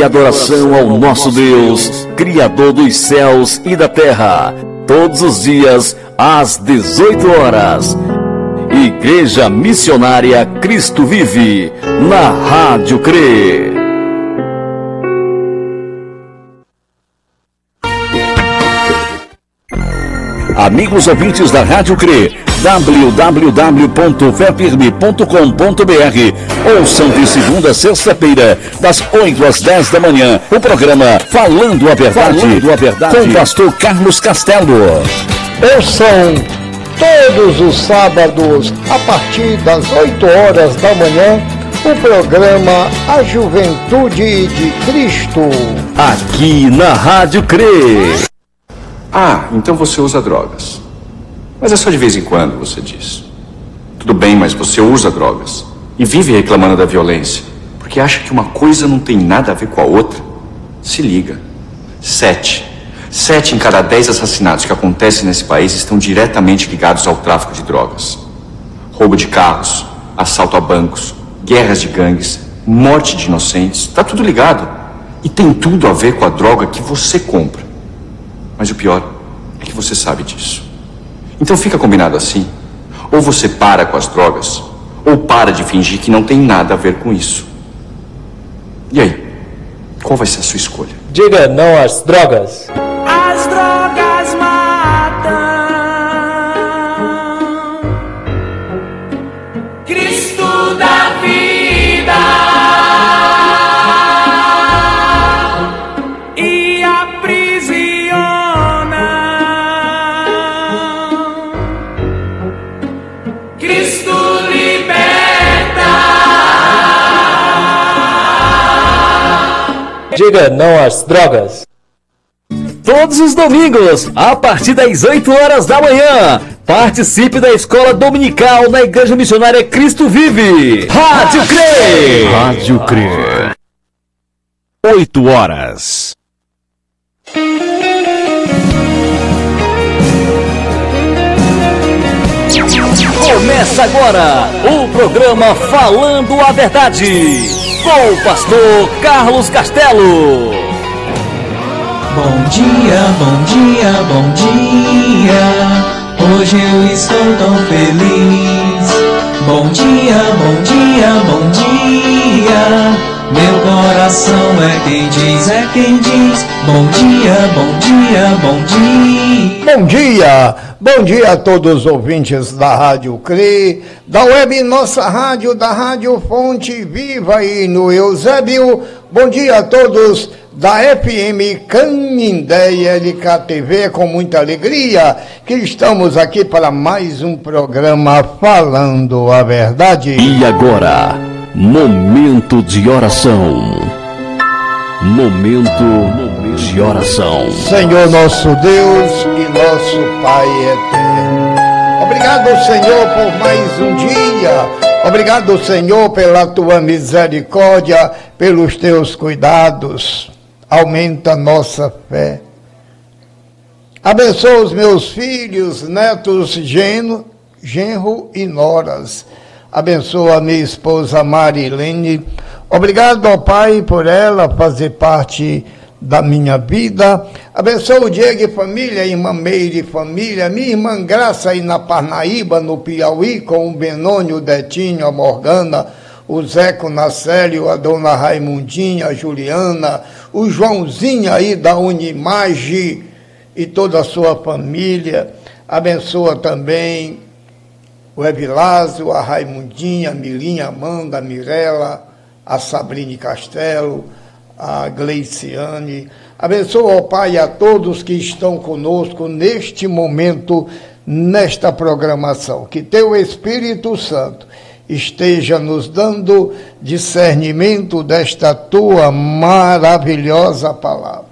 e adoração ao nosso Deus, Criador dos céus e da terra, todos os dias às 18 horas. Igreja Missionária Cristo Vive, na Rádio CRE. Amigos ouvintes da Rádio CRE, www.fepirme.com.br Ouçam de segunda a sexta-feira, das 8 às 10 da manhã, o programa Falando a Verdade, Falando a Verdade. com o pastor Carlos Castelo. Ouçam todos os sábados, a partir das 8 horas da manhã, o programa A Juventude de Cristo. Aqui na Rádio CRE. Ah, então você usa drogas. Mas é só de vez em quando, você diz. Tudo bem, mas você usa drogas. E vive reclamando da violência. Porque acha que uma coisa não tem nada a ver com a outra. Se liga. Sete. Sete em cada dez assassinatos que acontecem nesse país estão diretamente ligados ao tráfico de drogas. Roubo de carros, assalto a bancos, guerras de gangues, morte de inocentes. Tá tudo ligado. E tem tudo a ver com a droga que você compra. Mas o pior é que você sabe disso. Então fica combinado assim. Ou você para com as drogas, ou para de fingir que não tem nada a ver com isso. E aí? Qual vai ser a sua escolha? Diga não às drogas. Diga não às drogas. Todos os domingos, a partir das 8 horas da manhã, participe da escola dominical da Igreja Missionária Cristo Vive. Rádio CRE. Rádio CRE. 8 horas. Começa agora o programa Falando a Verdade, com o pastor Carlos Castelo. Bom dia, bom dia, bom dia. Hoje eu estou tão feliz. Bom dia, bom dia, bom dia. Meu coração é quem diz, é quem diz. Bom dia, bom dia, bom dia. Bom dia, bom dia a todos os ouvintes da Rádio CRI, da Web Nossa Rádio, da Rádio Fonte Viva aí no Eusébio. Bom dia a todos da FM Canindé e LKTV, com muita alegria que estamos aqui para mais um programa Falando a Verdade. E agora, momento de oração. Momento de oração. Senhor nosso Deus e nosso Pai eterno. Obrigado, Senhor, por mais um dia. Obrigado, Senhor, pela tua misericórdia, pelos teus cuidados. Aumenta nossa fé. Abençoa os meus filhos, netos, geno, genro e noras. Abençoa a minha esposa Marilene. Obrigado ao Pai por ela fazer parte da minha vida. Abençoa o Diego e família, irmã Meire e família, minha irmã Graça aí na Parnaíba, no Piauí, com o Benônio, o Detinho, a Morgana, o Zeco Nacélio, a dona Raimundinha, a Juliana, o Joãozinho aí da Unimage e toda a sua família. Abençoa também o Evilásio, a Raimundinha, a Milinha, a Amanda, a Mirella, a Sabrine Castelo, a Gleiciane. Abençoa, ó Pai, a todos que estão conosco neste momento, nesta programação. Que teu Espírito Santo esteja nos dando discernimento desta tua maravilhosa palavra.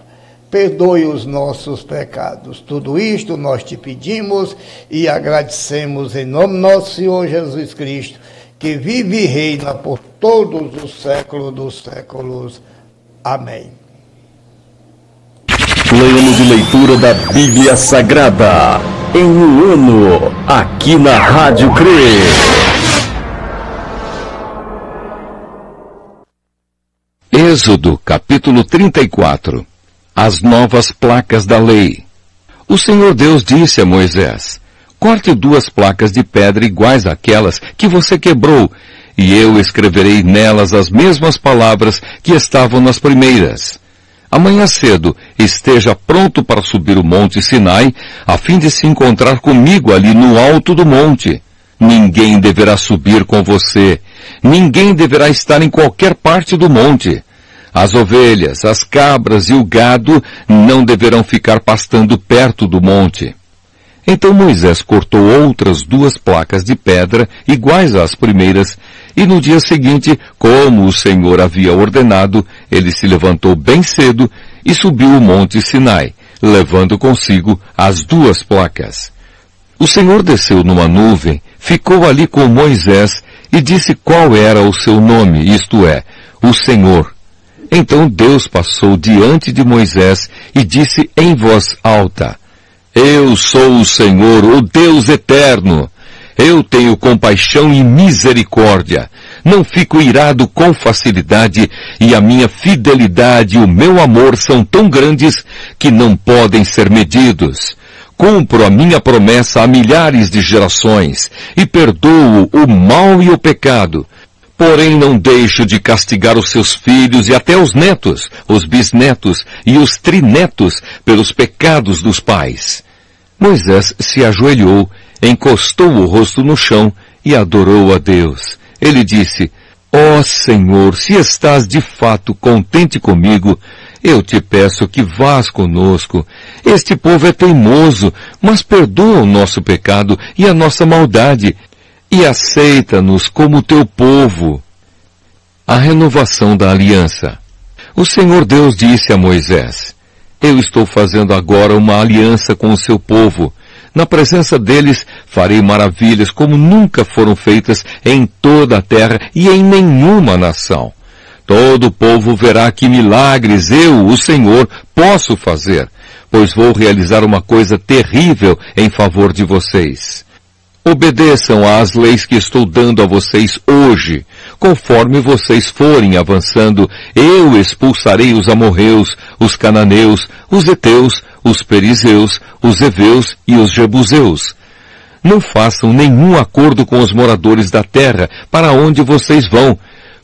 Perdoe os nossos pecados. Tudo isto nós te pedimos e agradecemos em nome do nosso Senhor Jesus Cristo, que vive e reina por todos os séculos dos séculos. Amém. Plano de leitura da Bíblia Sagrada. Em um ano, aqui na Rádio CRE. Êxodo capítulo 34 As novas placas da lei. O Senhor Deus disse a Moisés: Corte duas placas de pedra iguais àquelas que você quebrou, e eu escreverei nelas as mesmas palavras que estavam nas primeiras. Amanhã cedo esteja pronto para subir o monte Sinai, a fim de se encontrar comigo ali no alto do monte. Ninguém deverá subir com você, ninguém deverá estar em qualquer parte do monte. As ovelhas, as cabras e o gado não deverão ficar pastando perto do monte. Então Moisés cortou outras duas placas de pedra iguais às primeiras, e no dia seguinte, como o Senhor havia ordenado, ele se levantou bem cedo e subiu o monte Sinai, levando consigo as duas placas. O Senhor desceu numa nuvem, ficou ali com Moisés e disse qual era o seu nome, isto é, o Senhor. Então Deus passou diante de Moisés e disse em voz alta, Eu sou o Senhor, o Deus eterno. Eu tenho compaixão e misericórdia. Não fico irado com facilidade e a minha fidelidade e o meu amor são tão grandes que não podem ser medidos. Cumpro a minha promessa a milhares de gerações e perdoo o mal e o pecado. Porém não deixo de castigar os seus filhos e até os netos, os bisnetos e os trinetos pelos pecados dos pais. Moisés se ajoelhou, encostou o rosto no chão e adorou a Deus. Ele disse, Ó oh Senhor, se estás de fato contente comigo, eu te peço que vás conosco. Este povo é teimoso, mas perdoa o nosso pecado e a nossa maldade, e aceita-nos como teu povo. A renovação da aliança. O Senhor Deus disse a Moisés, Eu estou fazendo agora uma aliança com o seu povo. Na presença deles farei maravilhas como nunca foram feitas em toda a terra e em nenhuma nação. Todo o povo verá que milagres eu, o Senhor, posso fazer, pois vou realizar uma coisa terrível em favor de vocês. Obedeçam às leis que estou dando a vocês hoje. Conforme vocês forem avançando, eu expulsarei os amorreus, os cananeus, os heteus, os perizeus, os heveus e os jebuseus. Não façam nenhum acordo com os moradores da terra para onde vocês vão,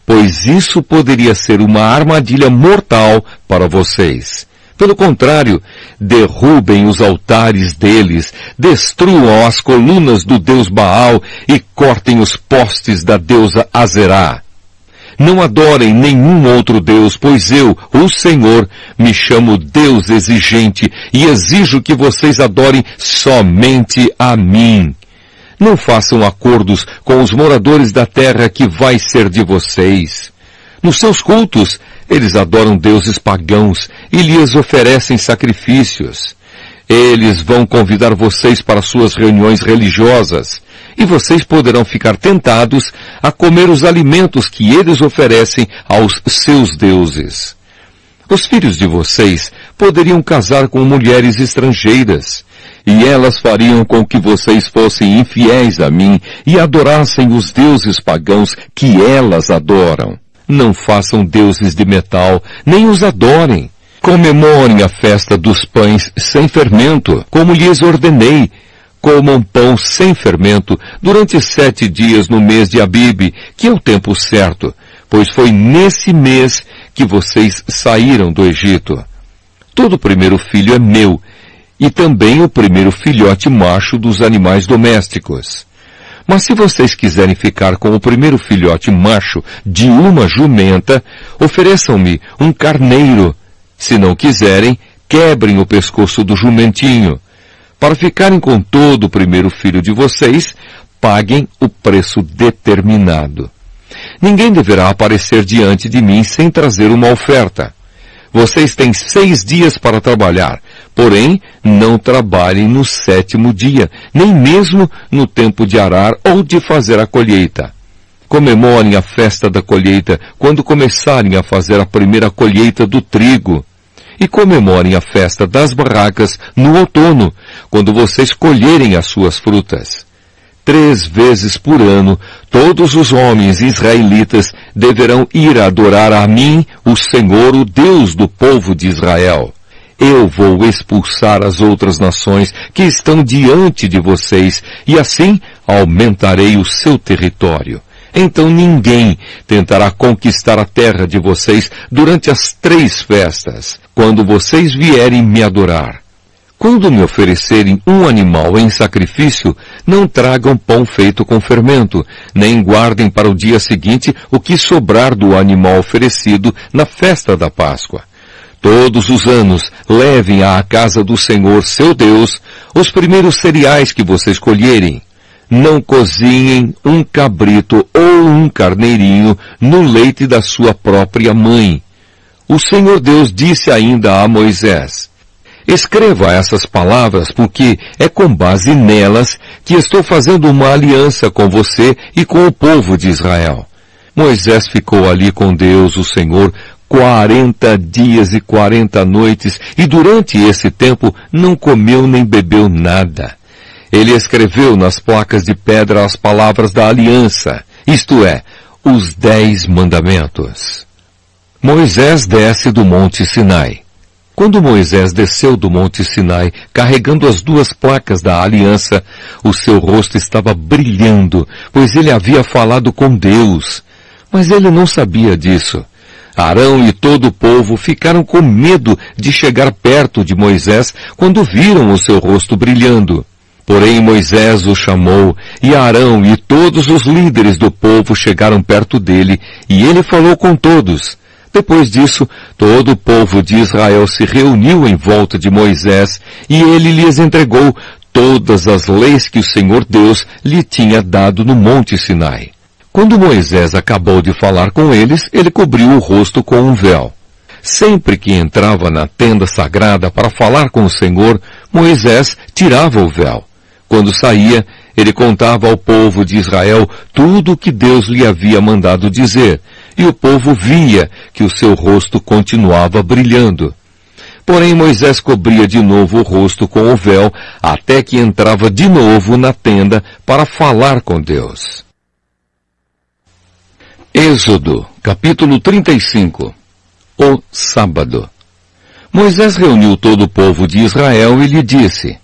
pois isso poderia ser uma armadilha mortal para vocês. Pelo contrário, derrubem os altares deles, destruam as colunas do deus Baal e cortem os postes da deusa Azerá. Não adorem nenhum outro Deus, pois eu, o Senhor, me chamo Deus exigente e exijo que vocês adorem somente a mim. Não façam acordos com os moradores da terra que vai ser de vocês. Nos seus cultos, eles adoram deuses pagãos e lhes oferecem sacrifícios. Eles vão convidar vocês para suas reuniões religiosas e vocês poderão ficar tentados a comer os alimentos que eles oferecem aos seus deuses. Os filhos de vocês poderiam casar com mulheres estrangeiras e elas fariam com que vocês fossem infiéis a mim e adorassem os deuses pagãos que elas adoram. Não façam deuses de metal, nem os adorem. Comemorem a festa dos pães sem fermento, como lhes ordenei. Comam pão sem fermento durante sete dias no mês de Abib, que é o tempo certo, pois foi nesse mês que vocês saíram do Egito. Todo primeiro filho é meu, e também o primeiro filhote macho dos animais domésticos. Mas se vocês quiserem ficar com o primeiro filhote macho de uma jumenta, ofereçam-me um carneiro. Se não quiserem, quebrem o pescoço do jumentinho. Para ficarem com todo o primeiro filho de vocês, paguem o preço determinado. Ninguém deverá aparecer diante de mim sem trazer uma oferta. Vocês têm seis dias para trabalhar, porém não trabalhem no sétimo dia, nem mesmo no tempo de arar ou de fazer a colheita. Comemorem a festa da colheita quando começarem a fazer a primeira colheita do trigo. E comemorem a festa das barracas no outono, quando vocês colherem as suas frutas. Três vezes por ano, todos os homens israelitas deverão ir adorar a mim, o Senhor, o Deus do povo de Israel. Eu vou expulsar as outras nações que estão diante de vocês, e assim aumentarei o seu território. Então ninguém tentará conquistar a terra de vocês durante as três festas, quando vocês vierem me adorar. Quando me oferecerem um animal em sacrifício, não tragam pão feito com fermento, nem guardem para o dia seguinte o que sobrar do animal oferecido na festa da Páscoa. Todos os anos levem à casa do Senhor seu Deus os primeiros cereais que vocês colherem. Não cozinhem um cabrito ou um carneirinho no leite da sua própria mãe. O Senhor Deus disse ainda a Moisés, Escreva essas palavras porque é com base nelas que estou fazendo uma aliança com você e com o povo de Israel. Moisés ficou ali com Deus, o Senhor, quarenta dias e quarenta noites e durante esse tempo não comeu nem bebeu nada. Ele escreveu nas placas de pedra as palavras da aliança, isto é, os dez mandamentos. Moisés desce do monte Sinai. Quando Moisés desceu do monte Sinai, carregando as duas placas da aliança, o seu rosto estava brilhando, pois ele havia falado com Deus. Mas ele não sabia disso. Arão e todo o povo ficaram com medo de chegar perto de Moisés quando viram o seu rosto brilhando. Porém Moisés o chamou, e Arão e todos os líderes do povo chegaram perto dele, e ele falou com todos. Depois disso, todo o povo de Israel se reuniu em volta de Moisés e ele lhes entregou todas as leis que o Senhor Deus lhe tinha dado no Monte Sinai. Quando Moisés acabou de falar com eles, ele cobriu o rosto com um véu. Sempre que entrava na tenda sagrada para falar com o Senhor, Moisés tirava o véu. Quando saía, ele contava ao povo de Israel tudo o que Deus lhe havia mandado dizer, e o povo via que o seu rosto continuava brilhando. Porém Moisés cobria de novo o rosto com o véu, até que entrava de novo na tenda para falar com Deus. Êxodo, capítulo 35 O sábado Moisés reuniu todo o povo de Israel e lhe disse,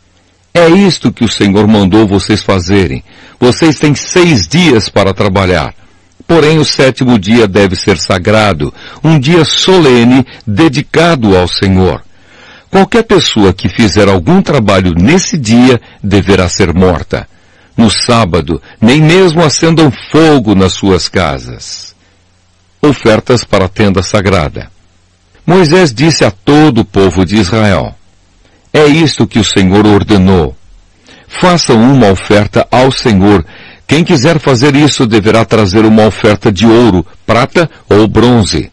É isto que o Senhor mandou vocês fazerem. Vocês têm seis dias para trabalhar. Porém, o sétimo dia deve ser sagrado, um dia solene dedicado ao Senhor. Qualquer pessoa que fizer algum trabalho nesse dia deverá ser morta. No sábado, nem mesmo acendam fogo nas suas casas. Ofertas para a tenda sagrada. Moisés disse a todo o povo de Israel, É isto que o Senhor ordenou. Façam uma oferta ao Senhor. Quem quiser fazer isso deverá trazer uma oferta de ouro, prata ou bronze.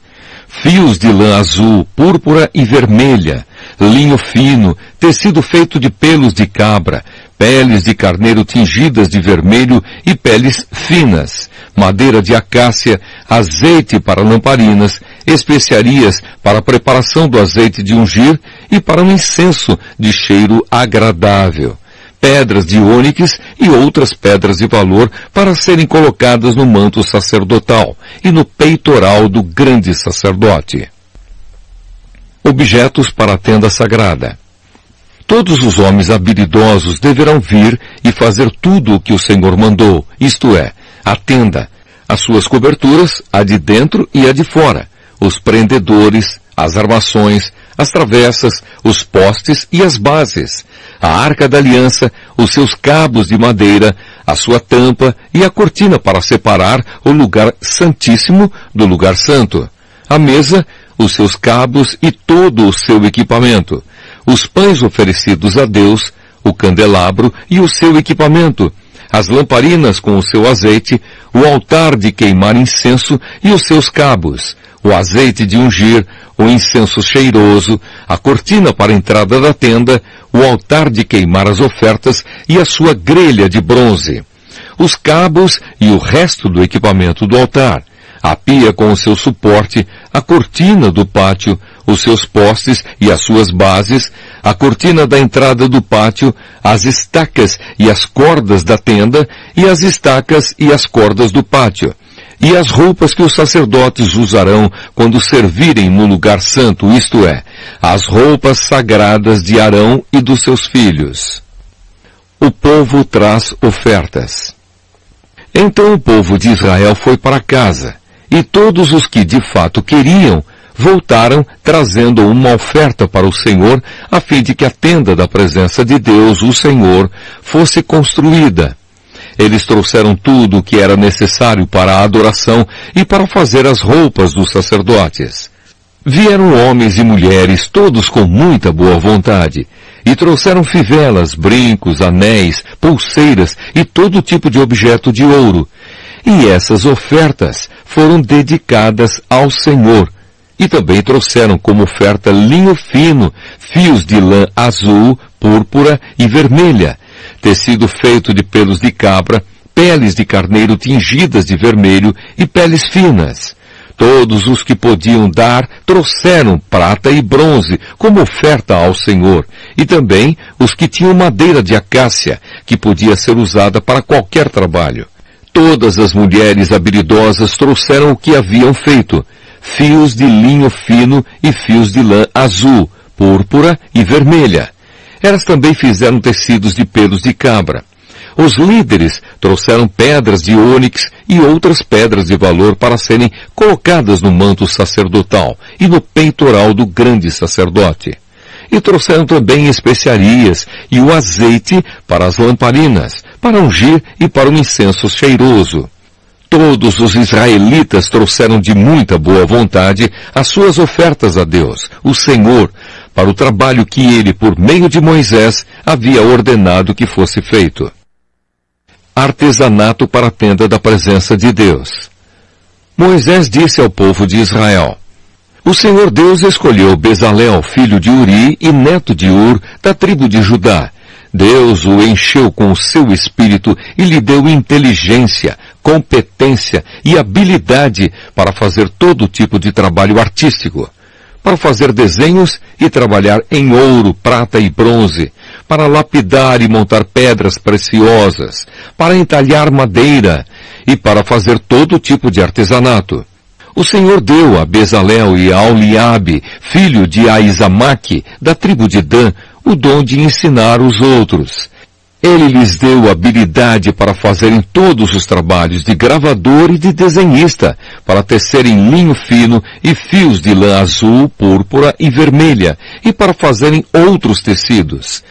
Fios de lã azul, púrpura e vermelha, linho fino, tecido feito de pelos de cabra, peles de carneiro tingidas de vermelho e peles finas, madeira de acácia, azeite para lamparinas, especiarias para a preparação do azeite de ungir e para um incenso de cheiro agradável pedras de ônix e outras pedras de valor para serem colocadas no manto sacerdotal e no peitoral do grande sacerdote. Objetos para a tenda sagrada. Todos os homens habilidosos deverão vir e fazer tudo o que o Senhor mandou, isto é, a tenda, as suas coberturas, a de dentro e a de fora, os prendedores, as armações, as travessas, os postes e as bases, a arca da aliança, os seus cabos de madeira, a sua tampa e a cortina para separar o lugar santíssimo do lugar santo, a mesa, os seus cabos e todo o seu equipamento, os pães oferecidos a Deus, o candelabro e o seu equipamento, as lamparinas com o seu azeite, o altar de queimar incenso e os seus cabos, o azeite de ungir, o incenso cheiroso, a cortina para a entrada da tenda, o altar de queimar as ofertas e a sua grelha de bronze, os cabos e o resto do equipamento do altar, a pia com o seu suporte, a cortina do pátio, os seus postes e as suas bases, a cortina da entrada do pátio, as estacas e as cordas da tenda e as estacas e as cordas do pátio, e as roupas que os sacerdotes usarão quando servirem no lugar santo, isto é, as roupas sagradas de Arão e dos seus filhos. O povo traz ofertas. Então o povo de Israel foi para casa, e todos os que de fato queriam voltaram trazendo uma oferta para o Senhor, a fim de que a tenda da presença de Deus, o Senhor, fosse construída. Eles trouxeram tudo o que era necessário para a adoração e para fazer as roupas dos sacerdotes. Vieram homens e mulheres, todos com muita boa vontade, e trouxeram fivelas, brincos, anéis, pulseiras e todo tipo de objeto de ouro. E essas ofertas foram dedicadas ao Senhor. E também trouxeram como oferta linho fino, fios de lã azul, púrpura e vermelha, tecido feito de pelos de cabra, peles de carneiro tingidas de vermelho e peles finas. Todos os que podiam dar trouxeram prata e bronze como oferta ao Senhor, e também os que tinham madeira de acácia, que podia ser usada para qualquer trabalho. Todas as mulheres habilidosas trouxeram o que haviam feito, fios de linho fino e fios de lã azul, púrpura e vermelha. Elas também fizeram tecidos de pelos de cabra. Os líderes trouxeram pedras de ônix e outras pedras de valor para serem colocadas no manto sacerdotal e no peitoral do grande sacerdote. E trouxeram também especiarias e o azeite para as lamparinas, para ungir e para o incenso cheiroso. Todos os israelitas trouxeram de muita boa vontade as suas ofertas a Deus, o Senhor, para o trabalho que ele, por meio de Moisés, havia ordenado que fosse feito. Artesanato para a tenda da presença de Deus. Moisés disse ao povo de Israel, O Senhor Deus escolheu Bezalel, filho de Uri e neto de Ur, da tribo de Judá. Deus o encheu com o seu espírito e lhe deu inteligência, competência e habilidade para fazer todo tipo de trabalho artístico. Para fazer desenhos e trabalhar em ouro, prata e bronze, para lapidar e montar pedras preciosas, para entalhar madeira e para fazer todo tipo de artesanato. O Senhor deu a Bezalel e a Oliabe, filho de Aizamaque, da tribo de Dan, o dom de ensinar os outros. Ele lhes deu habilidade para fazerem todos os trabalhos de gravador e de desenhista, para tecerem linho fino e fios de lã azul, púrpura e vermelha, e para fazerem outros tecidos.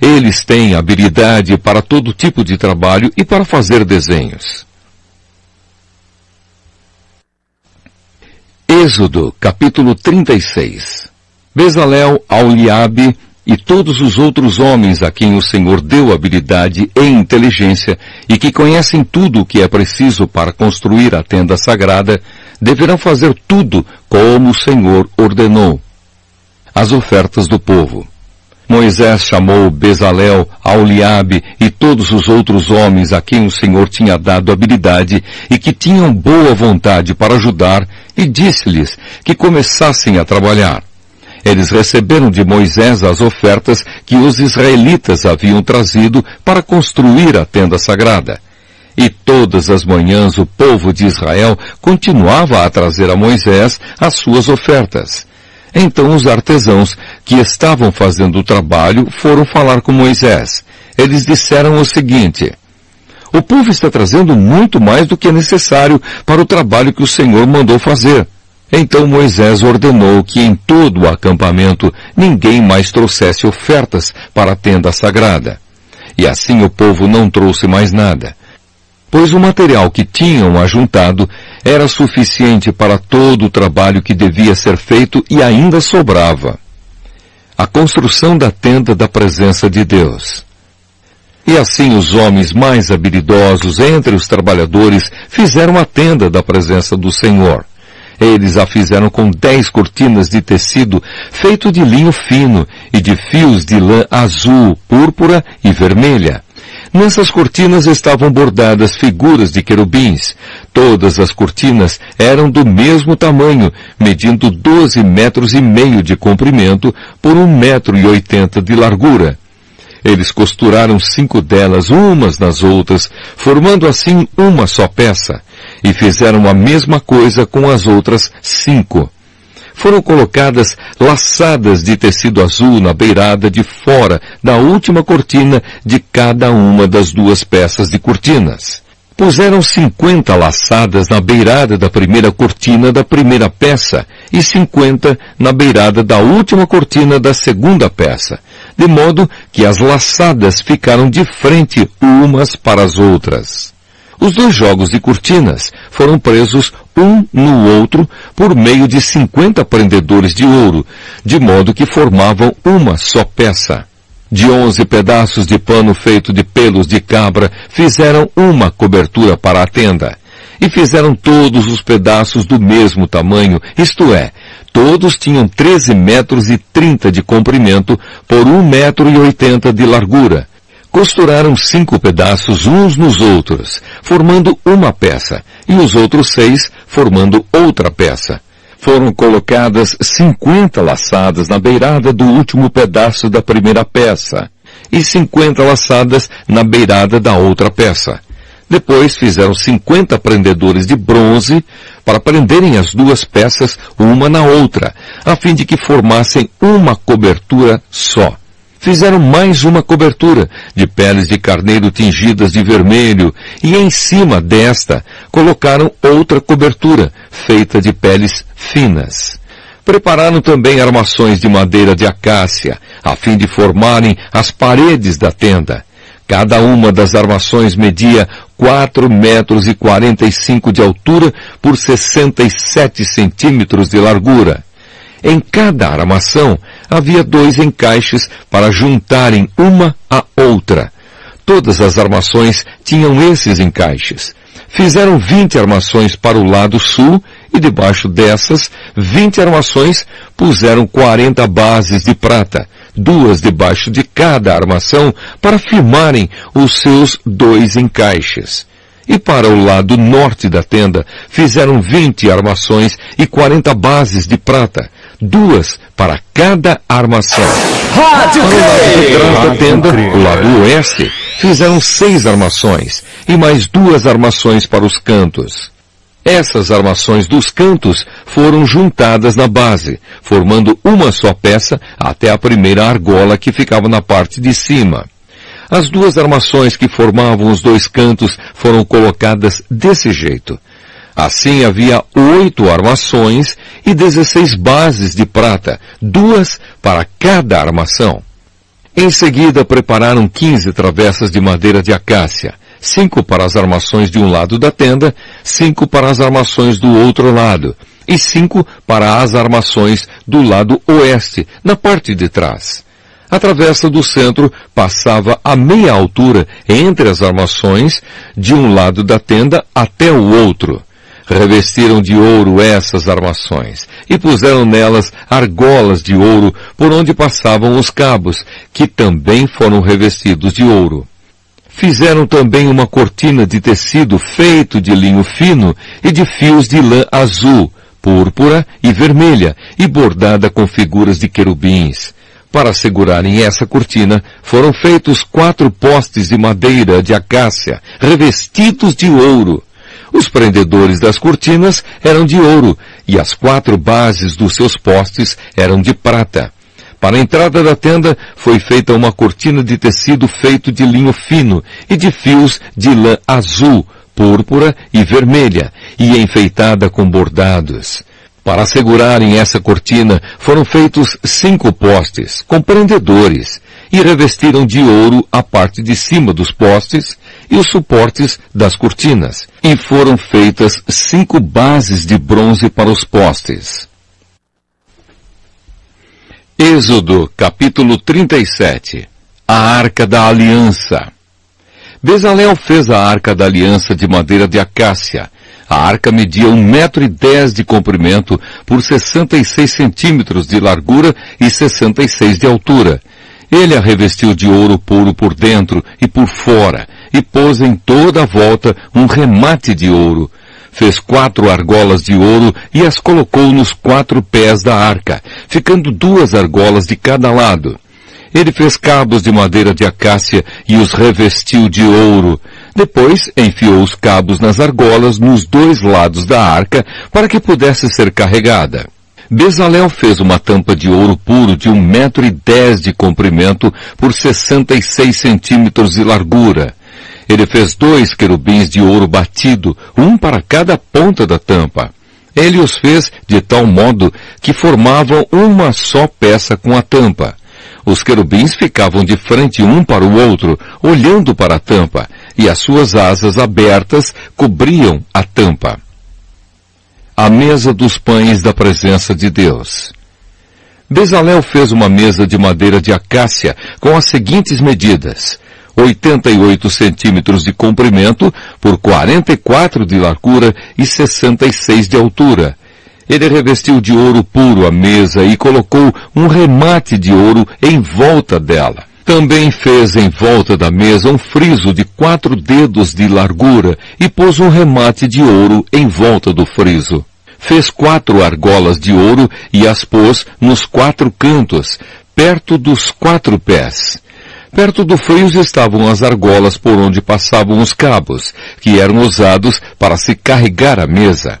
Eles têm habilidade para todo tipo de trabalho e para fazer desenhos. Êxodo, capítulo 36. Bezalel, Auliabe e todos os outros homens a quem o Senhor deu habilidade e inteligência e que conhecem tudo o que é preciso para construir a tenda sagrada, deverão fazer tudo como o Senhor ordenou. As ofertas do povo. Moisés chamou Bezalel, Auliabe e todos os outros homens a quem o Senhor tinha dado habilidade e que tinham boa vontade para ajudar e disse-lhes que começassem a trabalhar. Eles receberam de Moisés as ofertas que os israelitas haviam trazido para construir a tenda sagrada. E todas as manhãs o povo de Israel continuava a trazer a Moisés as suas ofertas. Então os artesãos que estavam fazendo o trabalho foram falar com Moisés. Eles disseram o seguinte, o povo está trazendo muito mais do que é necessário para o trabalho que o Senhor mandou fazer. Então Moisés ordenou que em todo o acampamento ninguém mais trouxesse ofertas para a tenda sagrada. E assim o povo não trouxe mais nada. Pois o material que tinham ajuntado era suficiente para todo o trabalho que devia ser feito e ainda sobrava. A construção da tenda da presença de Deus. E assim os homens mais habilidosos entre os trabalhadores fizeram a tenda da presença do Senhor. Eles a fizeram com dez cortinas de tecido feito de linho fino e de fios de lã azul, púrpura e vermelha. Nessas cortinas estavam bordadas figuras de querubins. Todas as cortinas eram do mesmo tamanho, medindo doze metros e meio de comprimento por um metro e oitenta de largura. Eles costuraram cinco delas umas nas outras, formando assim uma só peça, e fizeram a mesma coisa com as outras cinco. Foram colocadas laçadas de tecido azul na beirada de fora da última cortina de cada uma das duas peças de cortinas. Puseram cinquenta laçadas na beirada da primeira cortina da primeira peça e cinquenta na beirada da última cortina da segunda peça, de modo que as laçadas ficaram de frente umas para as outras. Os dois jogos de cortinas foram presos um no outro por meio de cinquenta prendedores de ouro, de modo que formavam uma só peça. De onze pedaços de pano feito de pelos de cabra, fizeram uma cobertura para a tenda. E fizeram todos os pedaços do mesmo tamanho, isto é, Todos tinham 13 metros e 30 de comprimento por 1 metro e 80 de largura. Costuraram cinco pedaços uns nos outros, formando uma peça, e os outros seis formando outra peça. Foram colocadas 50 laçadas na beirada do último pedaço da primeira peça, e 50 laçadas na beirada da outra peça. Depois fizeram 50 prendedores de bronze para prenderem as duas peças uma na outra, a fim de que formassem uma cobertura só. Fizeram mais uma cobertura de peles de carneiro tingidas de vermelho e em cima desta colocaram outra cobertura feita de peles finas. Prepararam também armações de madeira de acácia, a fim de formarem as paredes da tenda. Cada uma das armações media 4 metros e 45 de altura por 67 centímetros de largura. Em cada armação havia dois encaixes para juntarem uma à outra. Todas as armações tinham esses encaixes. Fizeram 20 armações para o lado sul E debaixo dessas vinte armações puseram quarenta bases de prata, duas debaixo de cada armação, para firmarem os seus dois encaixes. E para o lado norte da tenda fizeram vinte armações e quarenta bases de prata, duas para cada armação. Rádio para o lado da tenda, o lado oeste, fizeram seis armações e mais duas armações para os cantos. Essas armações dos cantos foram juntadas na base, formando uma só peça até a primeira argola que ficava na parte de cima. As duas armações que formavam os dois cantos foram colocadas desse jeito. Assim havia oito armações e dezesseis bases de prata, duas para cada armação. Em seguida prepararam quinze travessas de madeira de acácia, cinco para as armações de um lado da tenda, cinco para as armações do outro lado, e cinco para as armações do lado oeste, na parte de trás. A travessa do centro passava a meia altura entre as armações de um lado da tenda até o outro. Revestiram de ouro essas armações e puseram nelas argolas de ouro por onde passavam os cabos, que também foram revestidos de ouro. Fizeram também uma cortina de tecido feito de linho fino e de fios de lã azul, púrpura e vermelha, e bordada com figuras de querubins. Para segurarem essa cortina, foram feitos quatro postes de madeira de acácia, revestidos de ouro. Os prendedores das cortinas eram de ouro, e as quatro bases dos seus postes eram de prata. Para a entrada da tenda foi feita uma cortina de tecido feito de linho fino e de fios de lã azul, púrpura e vermelha, e enfeitada com bordados. Para segurarem essa cortina foram feitos cinco postes, com prendedores, e revestiram de ouro a parte de cima dos postes e os suportes das cortinas, e foram feitas cinco bases de bronze para os postes. Êxodo capítulo 37 A Arca da Aliança Bezalel fez a Arca da Aliança de madeira de acácia. A arca media um metro e dez de comprimento por 66 centímetros de largura e 66 de altura. Ele a revestiu de ouro puro por dentro e por fora, e pôs em toda a volta um remate de ouro. Fez quatro argolas de ouro e as colocou nos quatro pés da arca, ficando duas argolas de cada lado. Ele fez cabos de madeira de acácia e os revestiu de ouro. Depois enfiou os cabos nas argolas nos dois lados da arca para que pudesse ser carregada. Bezalel fez uma tampa de ouro puro de um metro e dez de comprimento por sessenta e seis centímetros de largura. Ele fez dois querubins de ouro batido, um para cada ponta da tampa. Ele os fez de tal modo que formavam uma só peça com a tampa. Os querubins ficavam de frente um para o outro, olhando para a tampa, e as suas asas abertas cobriam a tampa. A mesa dos pães da presença de Deus. Bezalel fez uma mesa de madeira de acácia com as seguintes medidas. 88 centímetros de comprimento por 44 de largura e 66 de altura. Ele revestiu de ouro puro a mesa e colocou um remate de ouro em volta dela. Também fez em volta da mesa um friso de quatro dedos de largura e pôs um remate de ouro em volta do friso. Fez quatro argolas de ouro e as pôs nos quatro cantos, perto dos quatro pés. Perto do friso estavam as argolas por onde passavam os cabos, que eram usados para se carregar a mesa.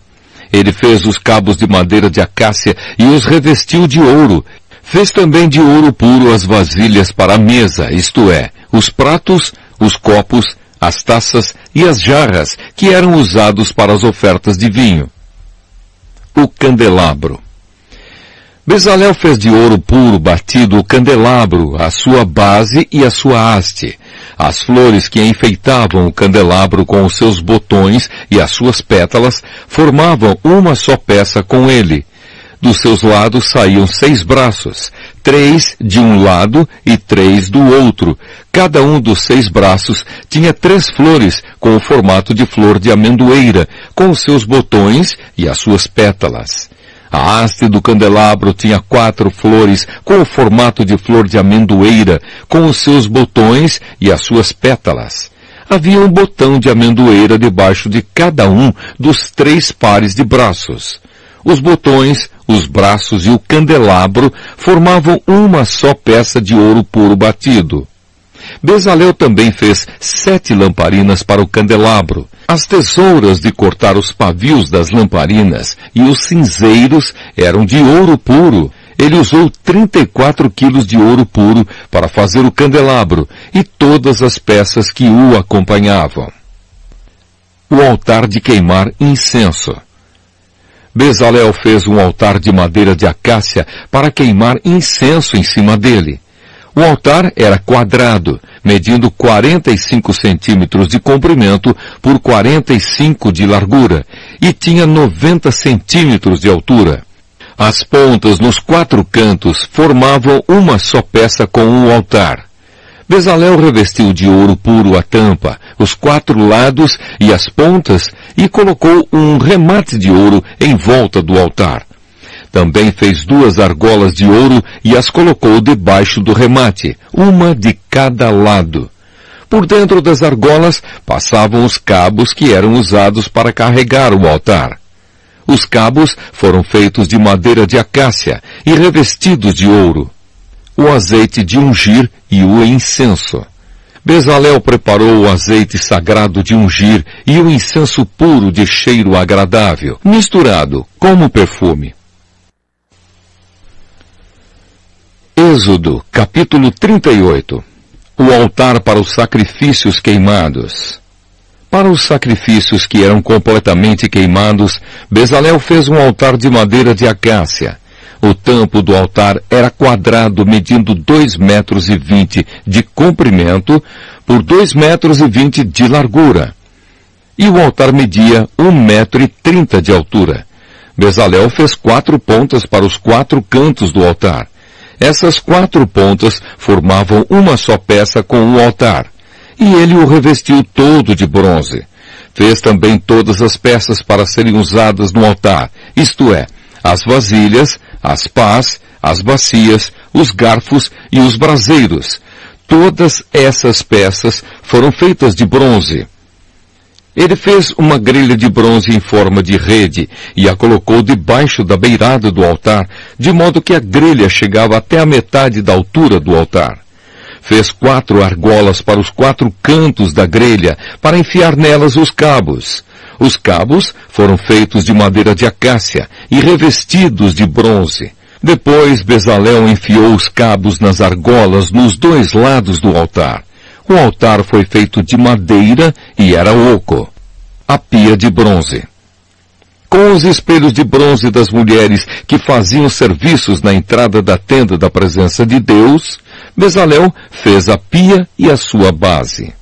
Ele fez os cabos de madeira de acácia e os revestiu de ouro. Fez também de ouro puro as vasilhas para a mesa, isto é, os pratos, os copos, as taças e as jarras que eram usados para as ofertas de vinho. O candelabro. Bezalel fez de ouro puro batido o candelabro, a sua base e a sua haste. As flores que enfeitavam o candelabro com os seus botões e as suas pétalas formavam uma só peça com ele. Dos seus lados saíam seis braços, três de um lado e três do outro. Cada um dos seis braços tinha três flores com o formato de flor de amendoeira, com os seus botões e as suas pétalas. A haste do candelabro tinha quatro flores com o formato de flor de amendoeira, com os seus botões e as suas pétalas. Havia um botão de amendoeira debaixo de cada um dos três pares de braços. Os botões, os braços e o candelabro formavam uma só peça de ouro puro batido. Bezalel também fez sete lamparinas para o candelabro. As tesouras de cortar os pavios das lamparinas e os cinzeiros eram de ouro puro. Ele usou 34 quilos de ouro puro para fazer o candelabro e todas as peças que o acompanhavam. O altar de queimar incenso. Bezalel fez um altar de madeira de acácia para queimar incenso em cima dele. O altar era quadrado, medindo 45 centímetros de comprimento por 45 de largura, e tinha 90 centímetros de altura. As pontas nos quatro cantos formavam uma só peça com o altar. Bezalel revestiu de ouro puro a tampa, os quatro lados e as pontas e colocou um remate de ouro em volta do altar. Também fez duas argolas de ouro e as colocou debaixo do remate, uma de cada lado. Por dentro das argolas passavam os cabos que eram usados para carregar o altar. Os cabos foram feitos de madeira de acácia e revestidos de ouro o azeite de ungir e o incenso. Bezalel preparou o azeite sagrado de ungir e o incenso puro de cheiro agradável, misturado como perfume. Êxodo, capítulo 38 O altar para os sacrifícios queimados. Para os sacrifícios que eram completamente queimados, Bezalel fez um altar de madeira de acácia. O tampo do altar era quadrado, medindo dois metros e vinte de comprimento por dois metros e vinte de largura. E o altar media um metro e trinta de altura. Bezalel fez quatro pontas para os quatro cantos do altar. Essas quatro pontas formavam uma só peça com o altar. E ele o revestiu todo de bronze. Fez também todas as peças para serem usadas no altar, isto é, as vasilhas, as pás, as bacias, os garfos e os braseiros. Todas essas peças foram feitas de bronze. Ele fez uma grelha de bronze em forma de rede e a colocou debaixo da beirada do altar, de modo que a grelha chegava até a metade da altura do altar. Fez quatro argolas para os quatro cantos da grelha, para enfiar nelas os cabos. Os cabos foram feitos de madeira de acácia e revestidos de bronze. Depois Bezalel enfiou os cabos nas argolas nos dois lados do altar. O altar foi feito de madeira e era oco. A pia de bronze. Com os espelhos de bronze das mulheres que faziam serviços na entrada da tenda da presença de Deus, Bezalel fez a pia e a sua base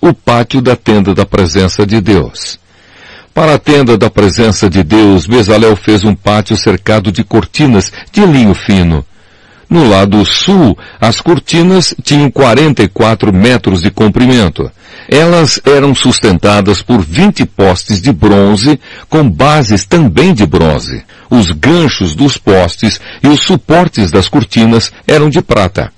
o pátio da tenda da presença de Deus. Para a tenda da presença de Deus, Bezalel fez um pátio cercado de cortinas de linho fino. No lado sul, as cortinas tinham 44 metros de comprimento. Elas eram sustentadas por 20 postes de bronze, com bases também de bronze. Os ganchos dos postes e os suportes das cortinas eram de prata.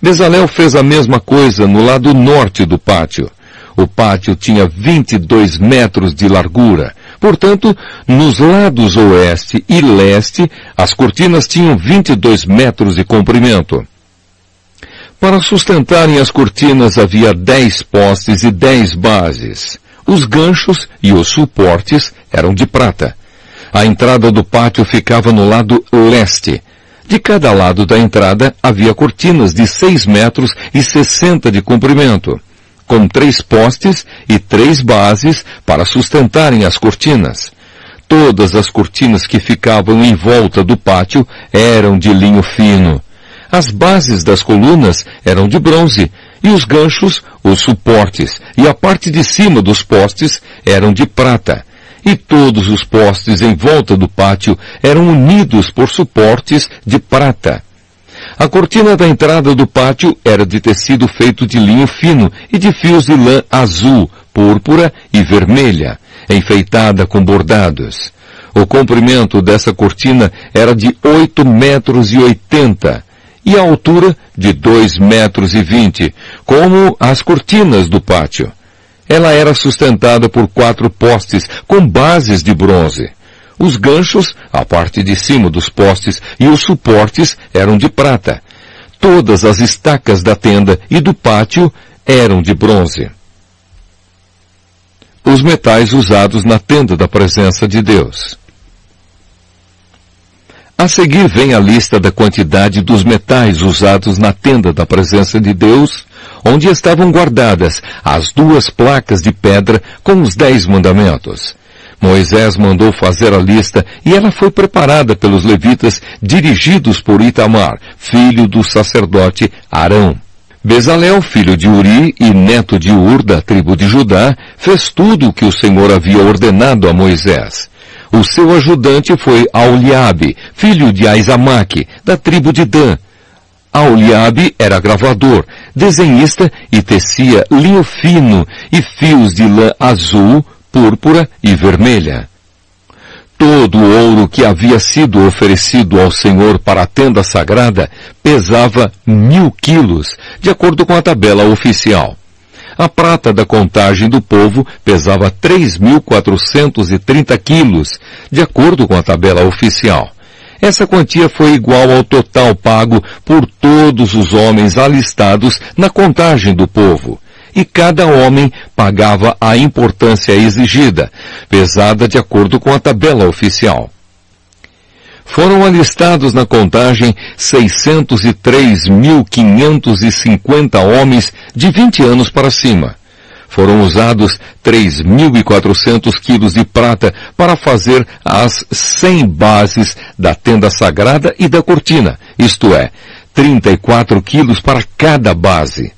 Bezalel fez a mesma coisa no lado norte do pátio. O pátio tinha 22 metros de largura. Portanto, nos lados oeste e leste, as cortinas tinham 22 metros de comprimento. Para sustentarem as cortinas havia 10 postes e 10 bases. Os ganchos e os suportes eram de prata. A entrada do pátio ficava no lado leste, de cada lado da entrada havia cortinas de 6 metros e 60 de comprimento, com três postes e três bases para sustentarem as cortinas. Todas as cortinas que ficavam em volta do pátio eram de linho fino. As bases das colunas eram de bronze e os ganchos, os suportes e a parte de cima dos postes eram de prata e todos os postes em volta do pátio eram unidos por suportes de prata. A cortina da entrada do pátio era de tecido feito de linho fino e de fios de lã azul, púrpura e vermelha, enfeitada com bordados. O comprimento dessa cortina era de oito metros e oitenta e a altura de dois metros e vinte, como as cortinas do pátio. Ela era sustentada por quatro postes com bases de bronze. Os ganchos, a parte de cima dos postes e os suportes eram de prata. Todas as estacas da tenda e do pátio eram de bronze. Os metais usados na tenda da presença de Deus. A seguir vem a lista da quantidade dos metais usados na tenda da presença de Deus, onde estavam guardadas as duas placas de pedra com os dez mandamentos. Moisés mandou fazer a lista e ela foi preparada pelos levitas dirigidos por Itamar, filho do sacerdote Arão. Bezalel, filho de Uri e neto de Ur, da tribo de Judá, fez tudo o que o Senhor havia ordenado a Moisés. O seu ajudante foi Auliabe, filho de Aizamaque, da tribo de Dan. Auliabe era gravador, desenhista e tecia linho fino e fios de lã azul, púrpura e vermelha. Todo o ouro que havia sido oferecido ao Senhor para a tenda sagrada pesava mil quilos, de acordo com a tabela oficial. A prata da contagem do povo pesava 3.430 quilos, de acordo com a tabela oficial. Essa quantia foi igual ao total pago por todos os homens alistados na contagem do povo. E cada homem pagava a importância exigida, pesada de acordo com a tabela oficial. Foram alistados na contagem 603.550 homens de 20 anos para cima. Foram usados 3.400 quilos de prata para fazer as 100 bases da tenda sagrada e da cortina, isto é, 34 quilos para cada base.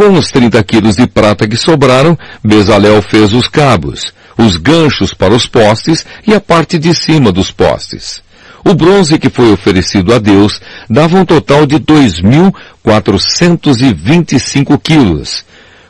Com os 30 quilos de prata que sobraram, Bezalel fez os cabos, os ganchos para os postes e a parte de cima dos postes. O bronze que foi oferecido a Deus dava um total de 2.425 quilos.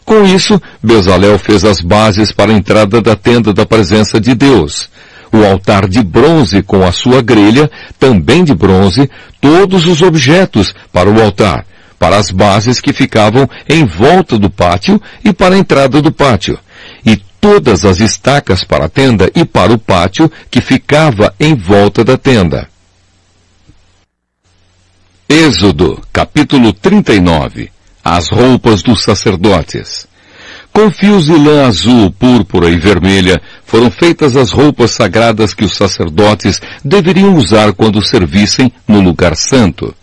Com isso, Bezalel fez as bases para a entrada da tenda da presença de Deus. O altar de bronze com a sua grelha, também de bronze, todos os objetos para o altar, para as bases que ficavam em volta do pátio e para a entrada do pátio, e todas as estacas para a tenda e para o pátio que ficava em volta da tenda. Êxodo, capítulo 39. As roupas dos sacerdotes. Com fios de lã azul, púrpura e vermelha foram feitas as roupas sagradas que os sacerdotes deveriam usar quando servissem no lugar santo.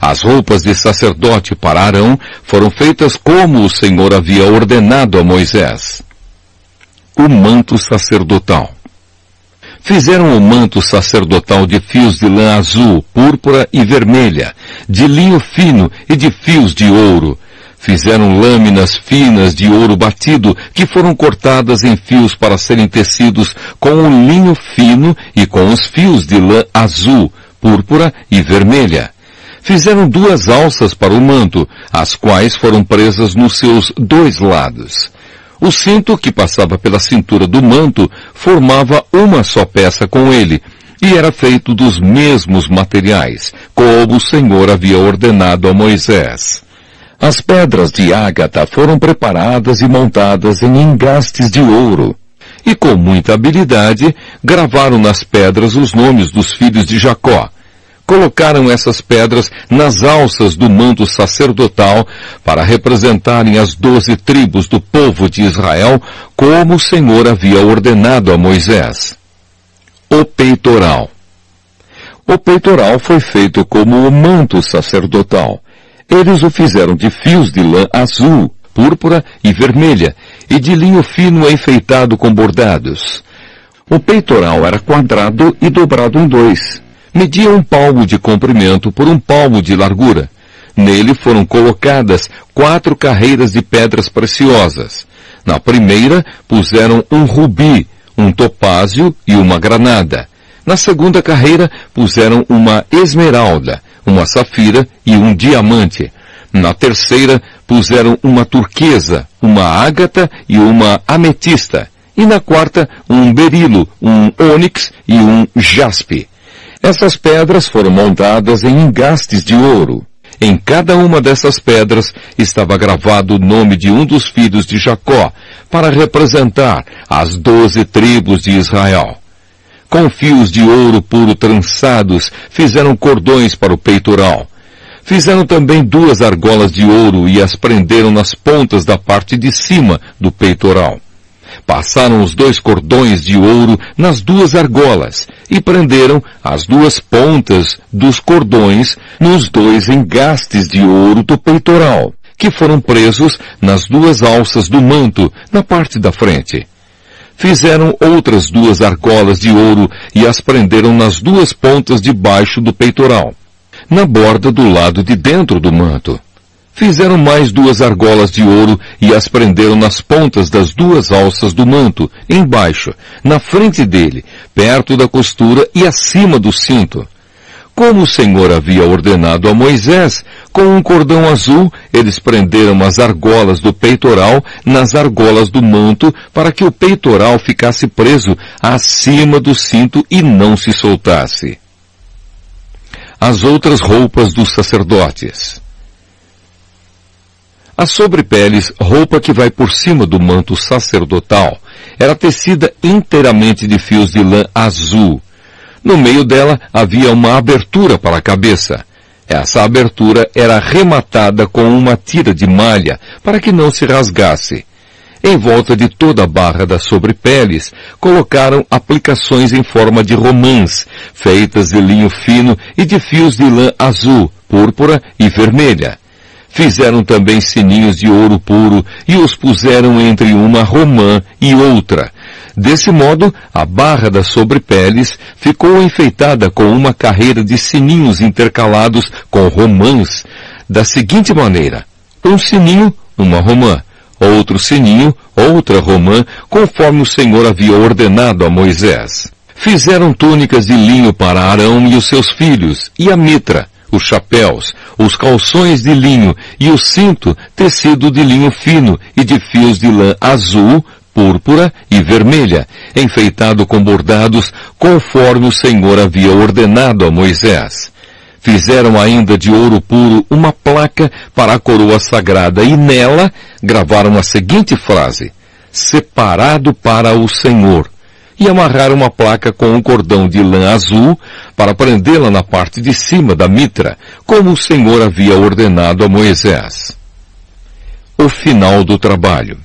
As roupas de sacerdote para Arão foram feitas como o Senhor havia ordenado a Moisés. O manto sacerdotal. Fizeram o manto sacerdotal de fios de lã azul, púrpura e vermelha, de linho fino e de fios de ouro. Fizeram lâminas finas de ouro batido, que foram cortadas em fios para serem tecidos com o linho fino e com os fios de lã azul, púrpura e vermelha. Fizeram duas alças para o manto, as quais foram presas nos seus dois lados. O cinto que passava pela cintura do manto formava uma só peça com ele, e era feito dos mesmos materiais, como o Senhor havia ordenado a Moisés. As pedras de ágata foram preparadas e montadas em engastes de ouro, e com muita habilidade gravaram nas pedras os nomes dos filhos de Jacó, colocaram essas pedras nas alças do manto sacerdotal para representarem as doze tribos do povo de Israel, como o Senhor havia ordenado a Moisés. O peitoral. O peitoral foi feito como o manto sacerdotal. Eles o fizeram de fios de lã azul, púrpura e vermelha, e de linho fino enfeitado com bordados. O peitoral era quadrado e dobrado em dois media um palmo de comprimento por um palmo de largura. Nele foram colocadas quatro carreiras de pedras preciosas. Na primeira puseram um rubi, um topázio e uma granada. Na segunda carreira puseram uma esmeralda, uma safira e um diamante. Na terceira puseram uma turquesa, uma ágata e uma ametista. E na quarta, um berilo, um ônix e um jaspe. Essas pedras foram montadas em engastes de ouro. Em cada uma dessas pedras estava gravado o nome de um dos filhos de Jacó, para representar as doze tribos de Israel. Com fios de ouro puro trançados, fizeram cordões para o peitoral. Fizeram também duas argolas de ouro e as prenderam nas pontas da parte de cima do peitoral. Passaram os dois cordões de ouro nas duas argolas e prenderam as duas pontas dos cordões nos dois engastes de ouro do peitoral, que foram presos nas duas alças do manto, na parte da frente. Fizeram outras duas argolas de ouro e as prenderam nas duas pontas de baixo do peitoral, na borda do lado de dentro do manto. Fizeram mais duas argolas de ouro e as prenderam nas pontas das duas alças do manto, embaixo, na frente dele, perto da costura e acima do cinto. Como o Senhor havia ordenado a Moisés, com um cordão azul, eles prenderam as argolas do peitoral nas argolas do manto para que o peitoral ficasse preso acima do cinto e não se soltasse. As outras roupas dos sacerdotes. A sobrepeles, roupa que vai por cima do manto sacerdotal, era tecida inteiramente de fios de lã azul. No meio dela havia uma abertura para a cabeça. Essa abertura era rematada com uma tira de malha para que não se rasgasse. Em volta de toda a barra das sobrepeles, colocaram aplicações em forma de romãs, feitas de linho fino e de fios de lã azul, púrpura e vermelha. Fizeram também sininhos de ouro puro e os puseram entre uma romã e outra. Desse modo, a barra das sobrepeles ficou enfeitada com uma carreira de sininhos intercalados com romãs, da seguinte maneira. Um sininho, uma romã. Outro sininho, outra romã, conforme o Senhor havia ordenado a Moisés. Fizeram túnicas de linho para Arão e os seus filhos, e a mitra, os chapéus, os calções de linho e o cinto tecido de linho fino e de fios de lã azul, púrpura e vermelha, enfeitado com bordados, conforme o Senhor havia ordenado a Moisés. Fizeram ainda de ouro puro uma placa para a coroa sagrada e nela gravaram a seguinte frase, separado para o Senhor, e amarrar uma placa com um cordão de lã azul para prendê-la na parte de cima da mitra, como o Senhor havia ordenado a Moisés. O final do trabalho.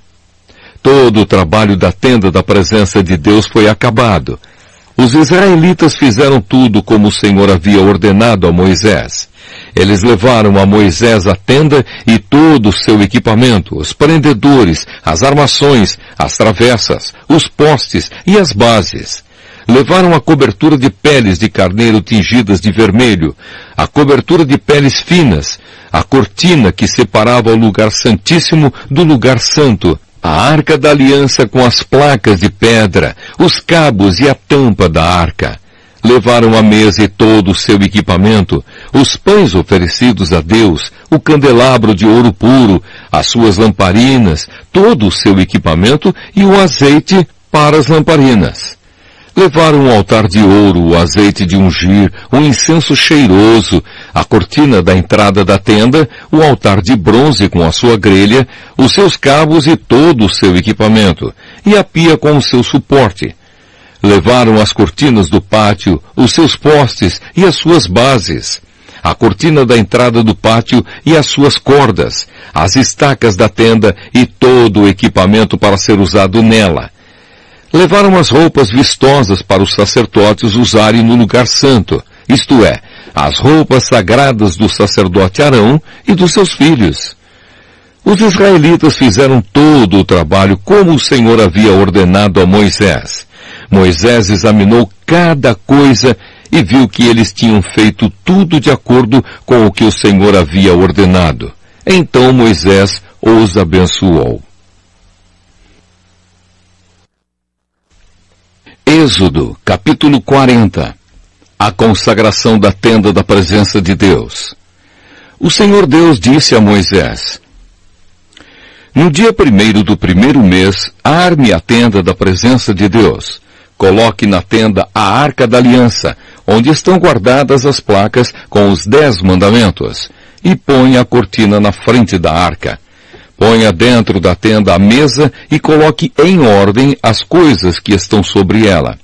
Todo o trabalho da tenda da presença de Deus foi acabado. Os israelitas fizeram tudo como o Senhor havia ordenado a Moisés. Eles levaram a Moisés a tenda e todo o seu equipamento, os prendedores, as armações, as travessas, os postes e as bases. Levaram a cobertura de peles de carneiro tingidas de vermelho, a cobertura de peles finas, a cortina que separava o lugar santíssimo do lugar santo, a arca da aliança com as placas de pedra, os cabos e a tampa da arca levaram à mesa e todo o seu equipamento, os pães oferecidos a Deus, o candelabro de ouro puro, as suas lamparinas, todo o seu equipamento e o azeite para as lamparinas. Levaram um altar de ouro, o azeite de ungir, um incenso cheiroso, a cortina da entrada da tenda, o altar de bronze com a sua grelha, os seus cabos e todo o seu equipamento, e a pia com o seu suporte, Levaram as cortinas do pátio, os seus postes e as suas bases, a cortina da entrada do pátio e as suas cordas, as estacas da tenda e todo o equipamento para ser usado nela. Levaram as roupas vistosas para os sacerdotes usarem no lugar santo, isto é, as roupas sagradas do sacerdote Arão e dos seus filhos. Os israelitas fizeram todo o trabalho como o Senhor havia ordenado a Moisés. Moisés examinou cada coisa e viu que eles tinham feito tudo de acordo com o que o Senhor havia ordenado. Então Moisés os abençoou. Êxodo, capítulo 40. A consagração da tenda da presença de Deus. O Senhor Deus disse a Moisés: No dia primeiro do primeiro mês, arme a tenda da presença de Deus. Coloque na tenda a arca da aliança, onde estão guardadas as placas com os dez mandamentos, e ponha a cortina na frente da arca. Ponha dentro da tenda a mesa e coloque em ordem as coisas que estão sobre ela.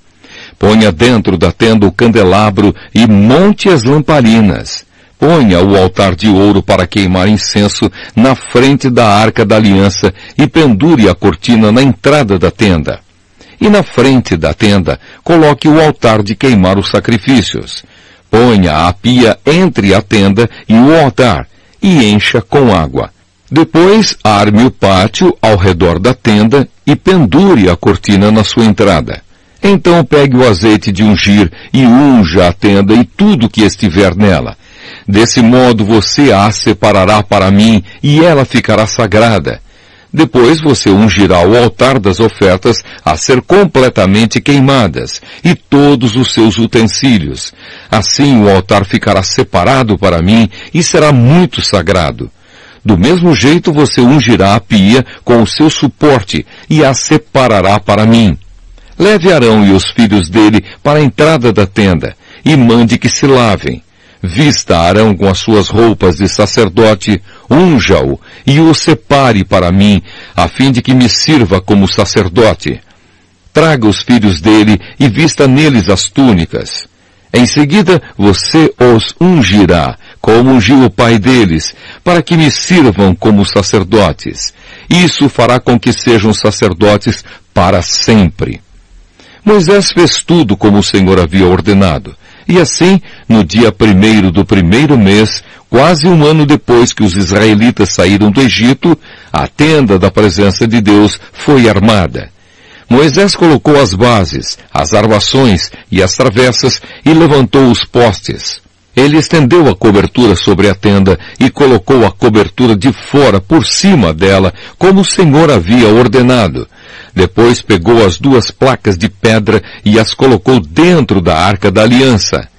Ponha dentro da tenda o candelabro e monte as lamparinas. Ponha o altar de ouro para queimar incenso na frente da arca da aliança e pendure a cortina na entrada da tenda. E na frente da tenda, coloque o altar de queimar os sacrifícios. Ponha a pia entre a tenda e o altar e encha com água. Depois, arme o pátio ao redor da tenda e pendure a cortina na sua entrada. Então pegue o azeite de ungir e unja a tenda e tudo que estiver nela. Desse modo você a separará para mim e ela ficará sagrada. Depois você ungirá o altar das ofertas a ser completamente queimadas e todos os seus utensílios. Assim o altar ficará separado para mim e será muito sagrado. Do mesmo jeito você ungirá a pia com o seu suporte e a separará para mim. Leve Arão e os filhos dele para a entrada da tenda e mande que se lavem. Vista Arão com as suas roupas de sacerdote, unja-o e o separe para mim, a fim de que me sirva como sacerdote. Traga os filhos dele e vista neles as túnicas. Em seguida você os ungirá, como ungiu o pai deles, para que me sirvam como sacerdotes. Isso fará com que sejam sacerdotes para sempre. Moisés fez tudo como o Senhor havia ordenado. E assim, no dia primeiro do primeiro mês, quase um ano depois que os israelitas saíram do Egito, a tenda da presença de Deus foi armada. Moisés colocou as bases, as armações e as travessas e levantou os postes. Ele estendeu a cobertura sobre a tenda e colocou a cobertura de fora por cima dela, como o Senhor havia ordenado. Depois pegou as duas placas de pedra e as colocou dentro da arca da aliança.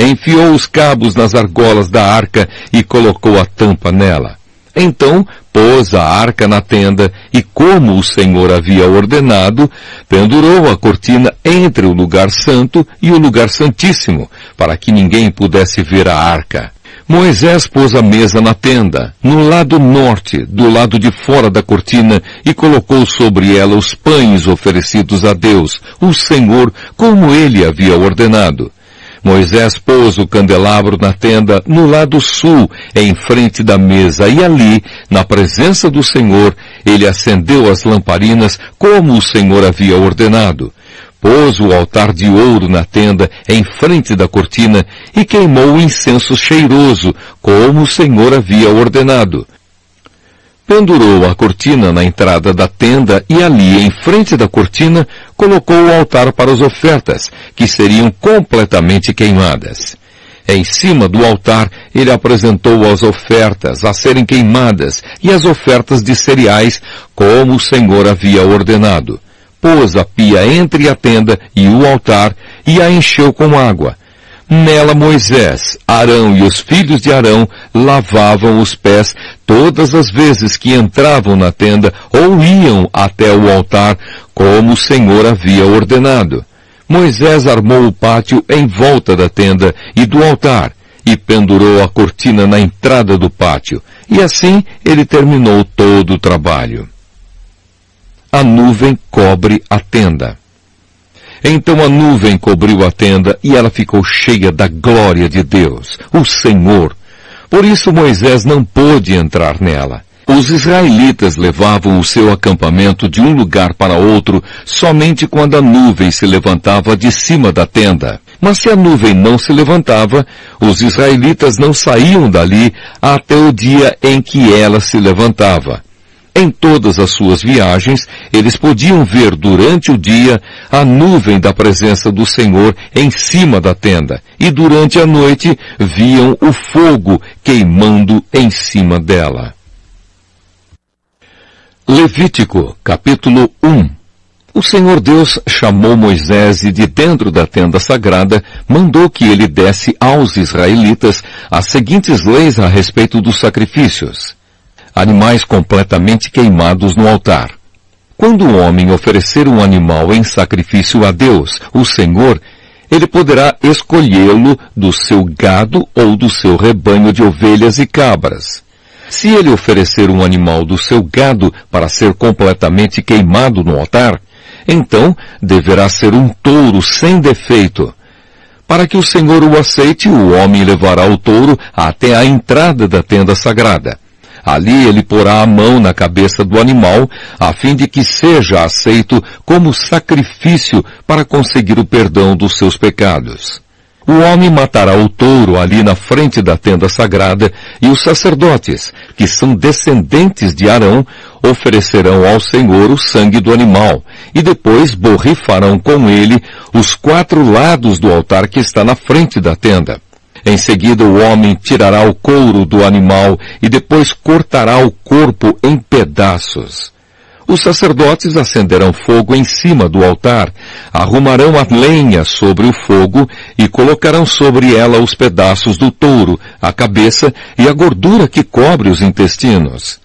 Enfiou os cabos nas argolas da arca e colocou a tampa nela. Então pôs a arca na tenda e, como o Senhor havia ordenado, pendurou a cortina entre o lugar santo e o lugar santíssimo, para que ninguém pudesse ver a arca. Moisés pôs a mesa na tenda, no lado norte, do lado de fora da cortina, e colocou sobre ela os pães oferecidos a Deus, o Senhor, como ele havia ordenado. Moisés pôs o candelabro na tenda no lado sul, em frente da mesa, e ali, na presença do Senhor, ele acendeu as lamparinas como o Senhor havia ordenado. Pôs o altar de ouro na tenda em frente da cortina e queimou o incenso cheiroso, como o Senhor havia ordenado pendurou a cortina na entrada da tenda e ali, em frente da cortina, colocou o altar para as ofertas, que seriam completamente queimadas. Em cima do altar, ele apresentou as ofertas a serem queimadas e as ofertas de cereais, como o Senhor havia ordenado. Pôs a pia entre a tenda e o altar e a encheu com água. Nela Moisés, Arão e os filhos de Arão lavavam os pés todas as vezes que entravam na tenda ou iam até o altar, como o Senhor havia ordenado. Moisés armou o pátio em volta da tenda e do altar, e pendurou a cortina na entrada do pátio, e assim ele terminou todo o trabalho. A nuvem cobre a tenda. Então a nuvem cobriu a tenda e ela ficou cheia da glória de Deus, o Senhor. Por isso Moisés não pôde entrar nela. Os israelitas levavam o seu acampamento de um lugar para outro somente quando a nuvem se levantava de cima da tenda. Mas se a nuvem não se levantava, os israelitas não saíam dali até o dia em que ela se levantava. Em todas as suas viagens, eles podiam ver durante o dia a nuvem da presença do Senhor em cima da tenda, e durante a noite viam o fogo queimando em cima dela. Levítico, capítulo 1 O Senhor Deus chamou Moisés e de dentro da tenda sagrada mandou que ele desse aos israelitas as seguintes leis a respeito dos sacrifícios. Animais completamente queimados no altar. Quando o homem oferecer um animal em sacrifício a Deus, o Senhor, ele poderá escolhê-lo do seu gado ou do seu rebanho de ovelhas e cabras. Se ele oferecer um animal do seu gado para ser completamente queimado no altar, então deverá ser um touro sem defeito. Para que o Senhor o aceite, o homem levará o touro até a entrada da tenda sagrada. Ali ele porá a mão na cabeça do animal, a fim de que seja aceito como sacrifício para conseguir o perdão dos seus pecados. O homem matará o touro ali na frente da tenda sagrada e os sacerdotes, que são descendentes de Arão, oferecerão ao Senhor o sangue do animal e depois borrifarão com ele os quatro lados do altar que está na frente da tenda. Em seguida o homem tirará o couro do animal e depois cortará o corpo em pedaços. Os sacerdotes acenderão fogo em cima do altar, arrumarão a lenha sobre o fogo e colocarão sobre ela os pedaços do touro, a cabeça e a gordura que cobre os intestinos.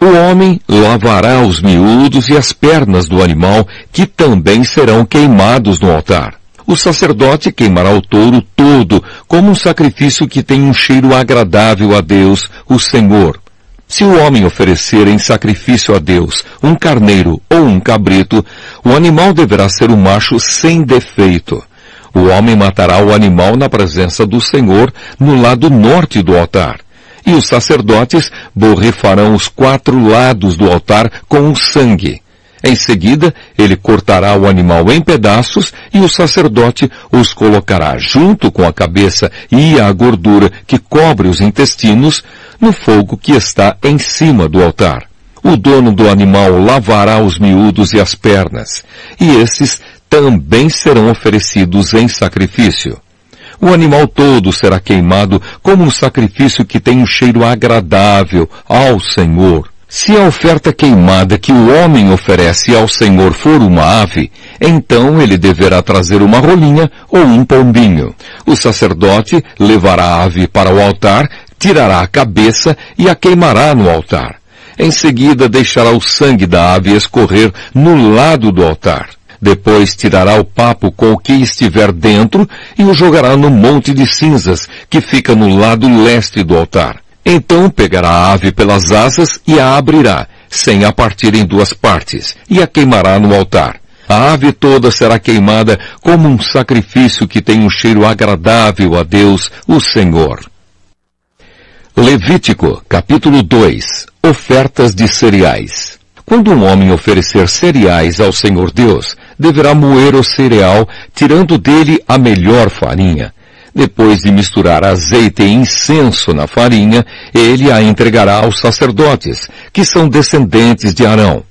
O homem lavará os miúdos e as pernas do animal, que também serão queimados no altar. O sacerdote queimará o touro todo, como um sacrifício que tem um cheiro agradável a Deus, o Senhor. Se o homem oferecer em sacrifício a Deus um carneiro ou um cabrito, o animal deverá ser um macho sem defeito. O homem matará o animal na presença do Senhor no lado norte do altar. E os sacerdotes borrifarão os quatro lados do altar com o sangue. Em seguida, ele cortará o animal em pedaços e o sacerdote os colocará junto com a cabeça e a gordura que cobre os intestinos no fogo que está em cima do altar. O dono do animal lavará os miúdos e as pernas, e esses também serão oferecidos em sacrifício. O animal todo será queimado como um sacrifício que tem um cheiro agradável ao Senhor. Se a oferta queimada que o homem oferece ao Senhor for uma ave, então ele deverá trazer uma rolinha ou um pombinho. O sacerdote levará a ave para o altar tirará a cabeça e a queimará no altar. Em seguida deixará o sangue da ave escorrer no lado do altar. Depois tirará o papo com o que estiver dentro e o jogará no monte de cinzas, que fica no lado leste do altar. Então pegará a ave pelas asas e a abrirá, sem a partir em duas partes, e a queimará no altar. A ave toda será queimada como um sacrifício que tem um cheiro agradável a Deus, o Senhor. Levítico, capítulo 2 Ofertas de cereais. Quando um homem oferecer cereais ao Senhor Deus, deverá moer o cereal, tirando dele a melhor farinha. Depois de misturar azeite e incenso na farinha, ele a entregará aos sacerdotes, que são descendentes de Arão.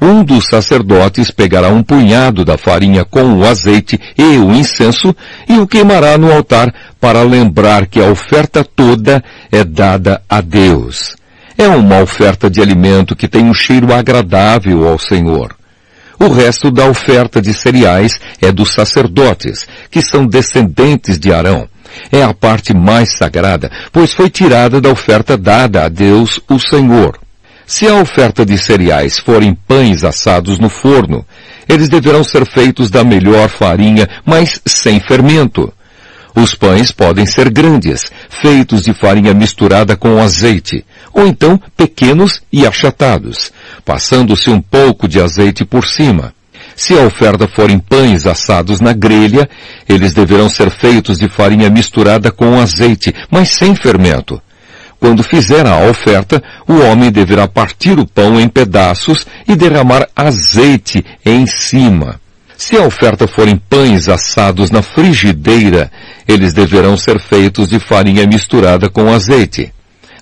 Um dos sacerdotes pegará um punhado da farinha com o azeite e o incenso e o queimará no altar para lembrar que a oferta toda é dada a Deus. É uma oferta de alimento que tem um cheiro agradável ao Senhor. O resto da oferta de cereais é dos sacerdotes, que são descendentes de Arão. É a parte mais sagrada, pois foi tirada da oferta dada a Deus, o Senhor. Se a oferta de cereais forem pães assados no forno, eles deverão ser feitos da melhor farinha, mas sem fermento. Os pães podem ser grandes, feitos de farinha misturada com azeite, ou então pequenos e achatados, passando-se um pouco de azeite por cima. Se a oferta forem pães assados na grelha, eles deverão ser feitos de farinha misturada com azeite, mas sem fermento. Quando fizer a oferta, o homem deverá partir o pão em pedaços e derramar azeite em cima. Se a oferta forem pães assados na frigideira, eles deverão ser feitos de farinha misturada com azeite.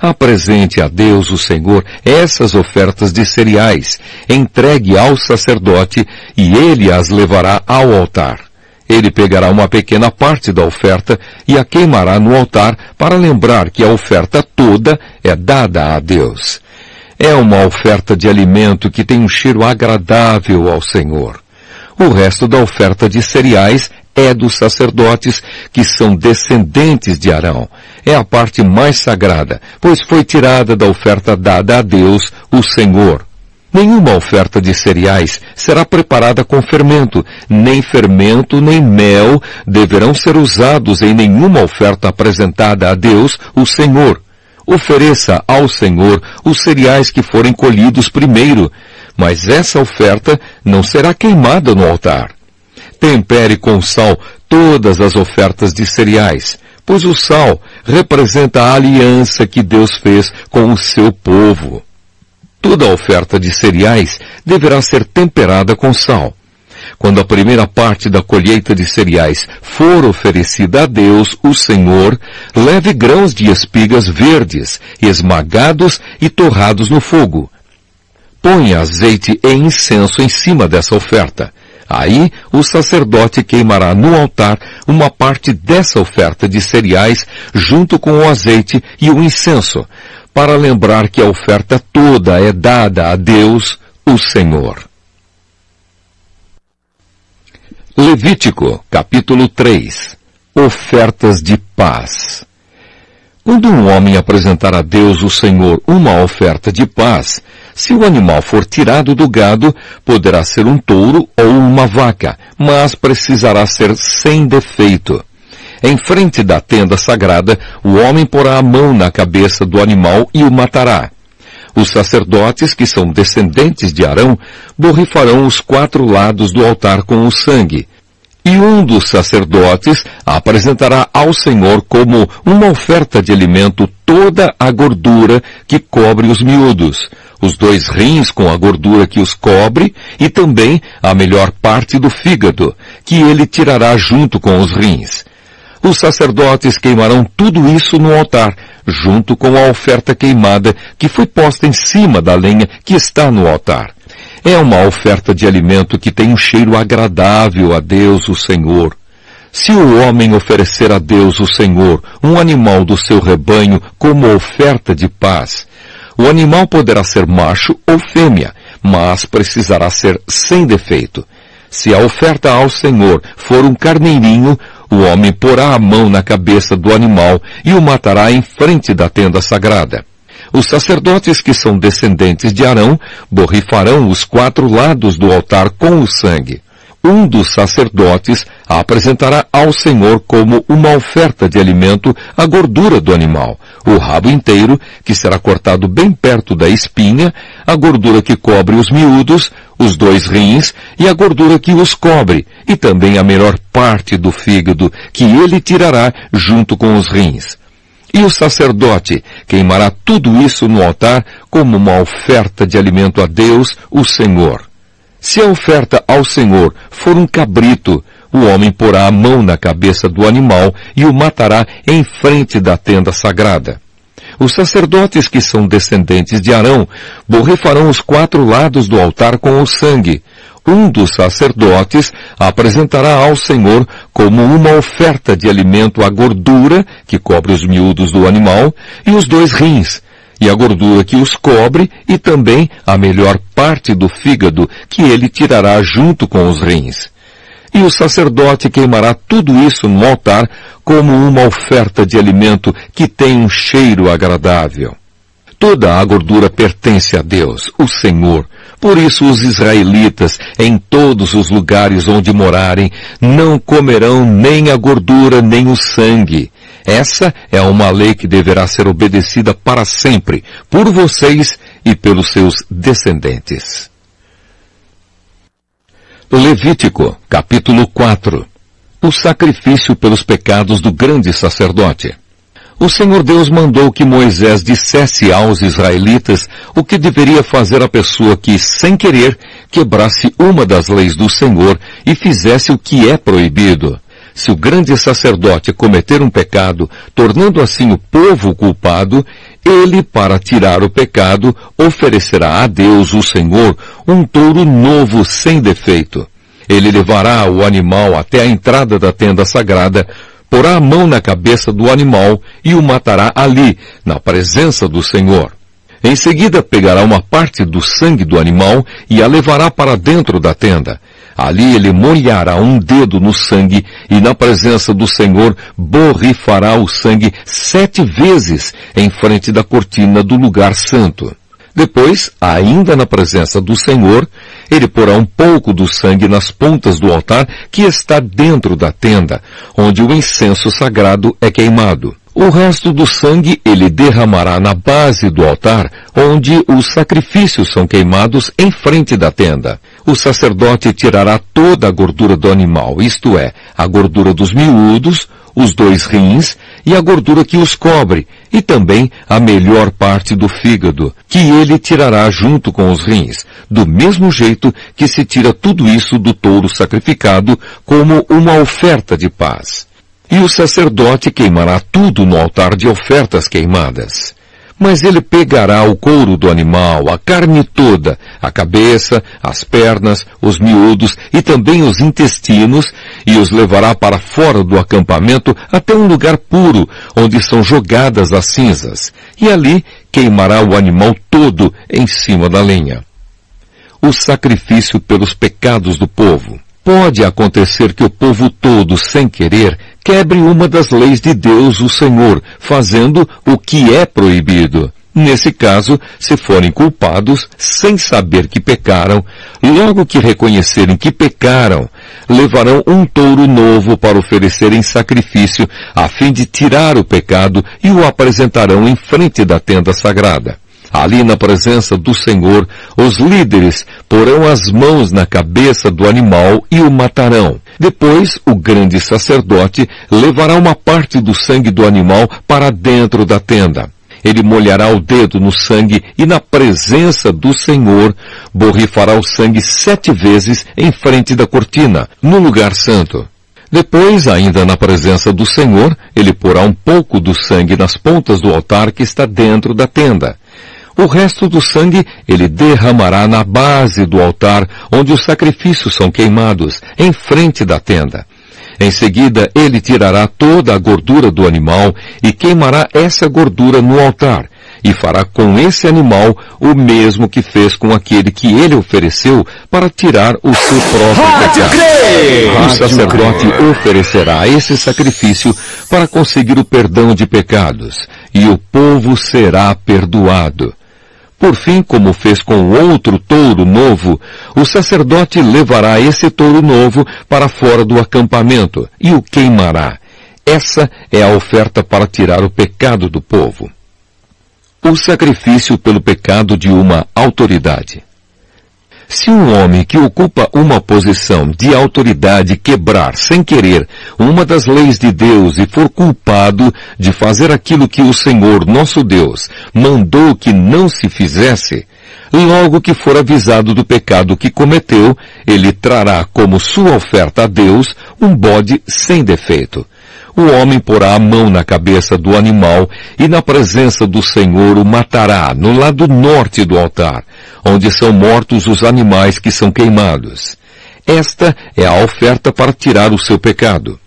Apresente a Deus o Senhor essas ofertas de cereais, entregue ao sacerdote e ele as levará ao altar. Ele pegará uma pequena parte da oferta e a queimará no altar para lembrar que a oferta toda é dada a Deus. É uma oferta de alimento que tem um cheiro agradável ao Senhor. O resto da oferta de cereais é dos sacerdotes que são descendentes de Arão. É a parte mais sagrada, pois foi tirada da oferta dada a Deus, o Senhor. Nenhuma oferta de cereais será preparada com fermento, nem fermento nem mel deverão ser usados em nenhuma oferta apresentada a Deus, o Senhor. Ofereça ao Senhor os cereais que forem colhidos primeiro, mas essa oferta não será queimada no altar. Tempere com sal todas as ofertas de cereais, pois o sal representa a aliança que Deus fez com o seu povo. Toda oferta de cereais deverá ser temperada com sal. Quando a primeira parte da colheita de cereais for oferecida a Deus, o Senhor, leve grãos de espigas verdes, esmagados e torrados no fogo. Ponha azeite e incenso em cima dessa oferta. Aí o sacerdote queimará no altar uma parte dessa oferta de cereais junto com o azeite e o incenso, para lembrar que a oferta toda é dada a Deus, o Senhor. Levítico, capítulo 3 Ofertas de paz. Quando um homem apresentar a Deus, o Senhor, uma oferta de paz, se o animal for tirado do gado, poderá ser um touro ou uma vaca, mas precisará ser sem defeito. Em frente da tenda sagrada, o homem porá a mão na cabeça do animal e o matará. Os sacerdotes, que são descendentes de Arão, borrifarão os quatro lados do altar com o sangue. E um dos sacerdotes apresentará ao Senhor como uma oferta de alimento toda a gordura que cobre os miúdos, os dois rins com a gordura que os cobre e também a melhor parte do fígado, que ele tirará junto com os rins. Os sacerdotes queimarão tudo isso no altar, junto com a oferta queimada que foi posta em cima da lenha que está no altar. É uma oferta de alimento que tem um cheiro agradável a Deus, o Senhor. Se o homem oferecer a Deus, o Senhor, um animal do seu rebanho como oferta de paz, o animal poderá ser macho ou fêmea, mas precisará ser sem defeito. Se a oferta ao Senhor for um carneirinho, o homem porá a mão na cabeça do animal e o matará em frente da tenda sagrada. Os sacerdotes que são descendentes de Arão borrifarão os quatro lados do altar com o sangue. Um dos sacerdotes apresentará ao Senhor como uma oferta de alimento a gordura do animal, o rabo inteiro, que será cortado bem perto da espinha, a gordura que cobre os miúdos, os dois rins e a gordura que os cobre, e também a melhor parte do fígado, que ele tirará junto com os rins. E o sacerdote queimará tudo isso no altar como uma oferta de alimento a Deus, o Senhor. Se a oferta ao Senhor for um cabrito, o homem porá a mão na cabeça do animal e o matará em frente da tenda sagrada. Os sacerdotes que são descendentes de Arão borrifarão os quatro lados do altar com o sangue. Um dos sacerdotes apresentará ao Senhor como uma oferta de alimento a gordura que cobre os miúdos do animal e os dois rins, e a gordura que os cobre e também a melhor parte do fígado que ele tirará junto com os rins. E o sacerdote queimará tudo isso no altar como uma oferta de alimento que tem um cheiro agradável. Toda a gordura pertence a Deus, o Senhor. Por isso os israelitas, em todos os lugares onde morarem, não comerão nem a gordura nem o sangue. Essa é uma lei que deverá ser obedecida para sempre, por vocês e pelos seus descendentes. Levítico, capítulo 4 O sacrifício pelos pecados do grande sacerdote. O Senhor Deus mandou que Moisés dissesse aos israelitas o que deveria fazer a pessoa que, sem querer, quebrasse uma das leis do Senhor e fizesse o que é proibido. Se o grande sacerdote cometer um pecado, tornando assim o povo culpado, ele, para tirar o pecado, oferecerá a Deus, o Senhor, um touro novo sem defeito. Ele levará o animal até a entrada da tenda sagrada, porá a mão na cabeça do animal e o matará ali, na presença do Senhor. Em seguida pegará uma parte do sangue do animal e a levará para dentro da tenda. Ali ele molhará um dedo no sangue e na presença do Senhor borrifará o sangue sete vezes em frente da cortina do lugar santo. Depois, ainda na presença do Senhor, ele porá um pouco do sangue nas pontas do altar que está dentro da tenda, onde o incenso sagrado é queimado. O resto do sangue ele derramará na base do altar, onde os sacrifícios são queimados em frente da tenda. O sacerdote tirará toda a gordura do animal, isto é, a gordura dos miúdos, os dois rins e a gordura que os cobre, e também a melhor parte do fígado, que ele tirará junto com os rins, do mesmo jeito que se tira tudo isso do touro sacrificado como uma oferta de paz. E o sacerdote queimará tudo no altar de ofertas queimadas. Mas ele pegará o couro do animal, a carne toda, a cabeça, as pernas, os miúdos e também os intestinos, e os levará para fora do acampamento até um lugar puro, onde são jogadas as cinzas, e ali queimará o animal todo em cima da lenha. O sacrifício pelos pecados do povo. Pode acontecer que o povo todo, sem querer, quebre uma das leis de Deus, o Senhor, fazendo o que é proibido. Nesse caso, se forem culpados sem saber que pecaram, logo que reconhecerem que pecaram, levarão um touro novo para oferecer em sacrifício, a fim de tirar o pecado e o apresentarão em frente da tenda sagrada. Ali na presença do Senhor, os líderes porão as mãos na cabeça do animal e o matarão. Depois, o grande sacerdote levará uma parte do sangue do animal para dentro da tenda. Ele molhará o dedo no sangue e na presença do Senhor borrifará o sangue sete vezes em frente da cortina, no lugar santo. Depois, ainda na presença do Senhor, ele porá um pouco do sangue nas pontas do altar que está dentro da tenda. O resto do sangue ele derramará na base do altar onde os sacrifícios são queimados, em frente da tenda. Em seguida, ele tirará toda a gordura do animal e queimará essa gordura no altar, e fará com esse animal o mesmo que fez com aquele que ele ofereceu para tirar o seu próprio pecado. O sacerdote oferecerá esse sacrifício para conseguir o perdão de pecados, e o povo será perdoado. Por fim, como fez com outro touro novo, o sacerdote levará esse touro novo para fora do acampamento e o queimará. Essa é a oferta para tirar o pecado do povo. O sacrifício pelo pecado de uma autoridade. Se um homem que ocupa uma posição de autoridade quebrar sem querer uma das leis de Deus e for culpado de fazer aquilo que o Senhor nosso Deus mandou que não se fizesse, logo que for avisado do pecado que cometeu, ele trará como sua oferta a Deus um bode sem defeito o homem porá a mão na cabeça do animal e na presença do Senhor o matará no lado norte do altar, onde são mortos os animais que são queimados. Esta é a oferta para tirar o seu pecado.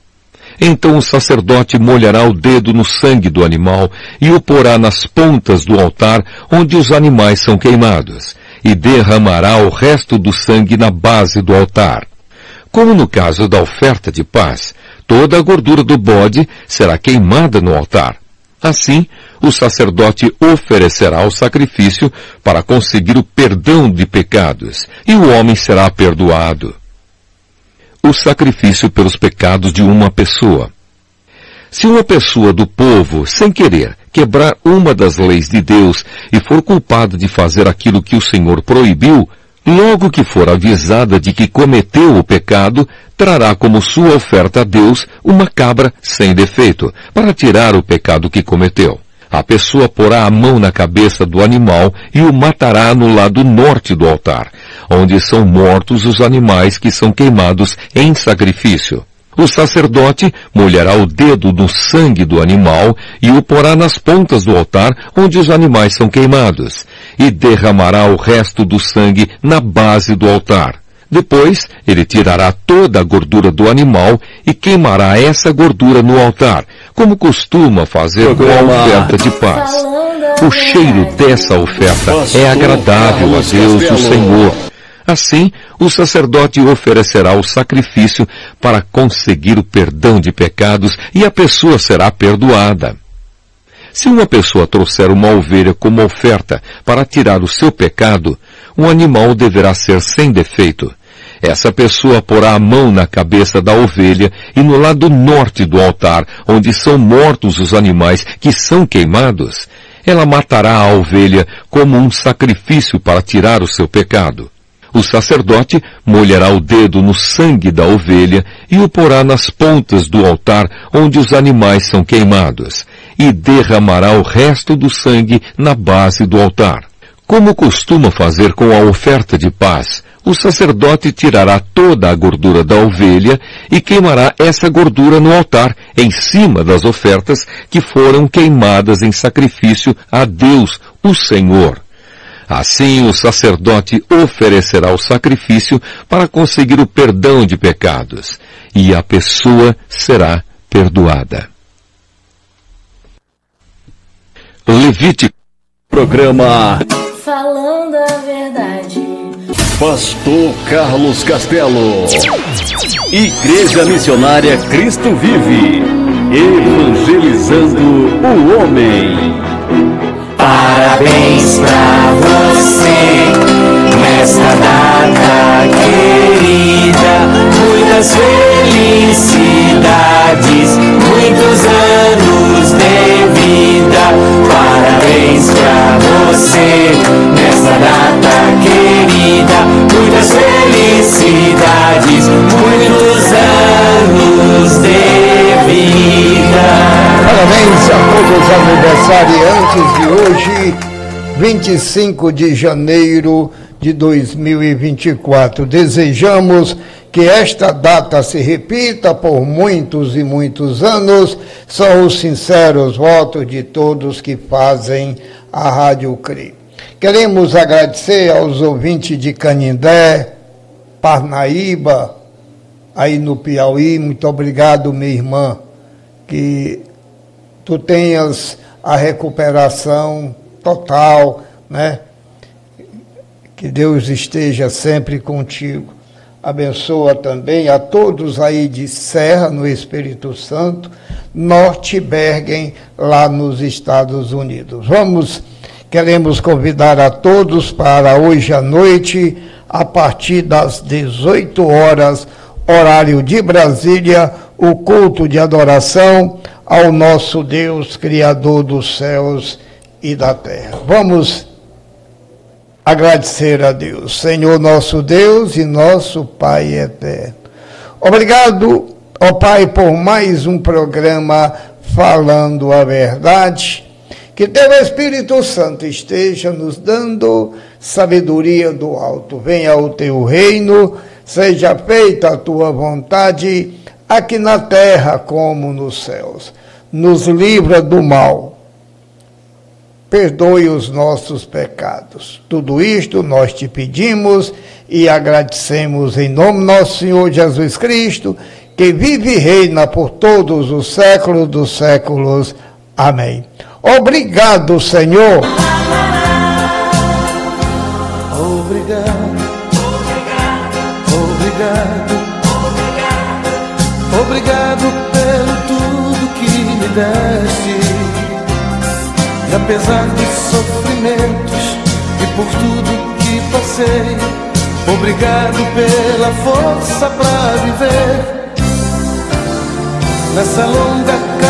Então o sacerdote molhará o dedo no sangue do animal e o porá nas pontas do altar onde os animais são queimados, e derramará o resto do sangue na base do altar. Como no caso da oferta de paz, toda a gordura do bode será queimada no altar. Assim, o sacerdote oferecerá o sacrifício para conseguir o perdão de pecados, e o homem será perdoado. O sacrifício pelos pecados de uma pessoa. Se uma pessoa do povo, sem querer, quebrar uma das leis de Deus e for culpada de fazer aquilo que o Senhor proibiu, logo que for avisada de que cometeu o pecado, trará como sua oferta a Deus uma cabra sem defeito, para tirar o pecado que cometeu. A pessoa porá a mão na cabeça do animal e o matará no lado norte do altar, onde são mortos os animais que são queimados em sacrifício. O sacerdote molhará o dedo no sangue do animal e o porá nas pontas do altar onde os animais são queimados, e derramará o resto do sangue na base do altar. Depois, ele tirará toda a gordura do animal e queimará essa gordura no altar, como costuma fazer com a oferta de paz. O cheiro dessa oferta é agradável a Deus, o Senhor. Assim, o sacerdote oferecerá o sacrifício para conseguir o perdão de pecados e a pessoa será perdoada. Se uma pessoa trouxer uma ovelha como oferta para tirar o seu pecado, o animal deverá ser sem defeito. Essa pessoa porá a mão na cabeça da ovelha e no lado norte do altar, onde são mortos os animais que são queimados, ela matará a ovelha como um sacrifício para tirar o seu pecado. O sacerdote molhará o dedo no sangue da ovelha e o porá nas pontas do altar onde os animais são queimados, e derramará o resto do sangue na base do altar. Como costuma fazer com a oferta de paz, o sacerdote tirará toda a gordura da ovelha e queimará essa gordura no altar, em cima das ofertas que foram queimadas em sacrifício a Deus, o Senhor. Assim o sacerdote oferecerá o sacrifício para conseguir o perdão de pecados, e a pessoa será perdoada. Levítico. Programa Falando a verdade. Pastor Carlos Castelo. Igreja Missionária Cristo Vive. Evangelizando o homem. Parabéns pra você nesta data querida. Muitas felicidades, muitos anos de vida. Parabéns pra você nesta data querida. Muitas felicidades, muitos anos de vida. Parabéns a todos os aniversariantes de hoje, 25 de janeiro de 2024. Desejamos que esta data se repita por muitos e muitos anos. São os sinceros votos de todos que fazem a Rádio CRI. Queremos agradecer aos ouvintes de Canindé, Parnaíba, aí no Piauí. Muito obrigado, minha irmã, que tu tenhas a recuperação total, né? Que Deus esteja sempre contigo. Abençoa também a todos aí de Serra, no Espírito Santo, Norte Bergen, lá nos Estados Unidos. Vamos, queremos convidar a todos para hoje à noite, a partir das 18 horas, horário de Brasília, o culto de adoração ao nosso Deus, Criador dos céus e da terra. Vamos agradecer a Deus, Senhor nosso Deus e nosso Pai eterno. Obrigado, ó Pai, por mais um programa falando a verdade. Que teu Espírito Santo esteja nos dando sabedoria do alto. Venha o teu reino, seja feita a tua vontade, aqui na terra como nos céus. Nos livra do mal perdoe os nossos pecados. Tudo isto nós te pedimos e agradecemos em nome do nosso Senhor Jesus Cristo, que vive e reina por todos os séculos dos séculos. Amém. Obrigado, Senhor. Obrigado, obrigado, obrigado, obrigado pelo tudo que me deste. E apesar dos sofrimentos e por tudo que passei, obrigado pela força pra viver nessa longa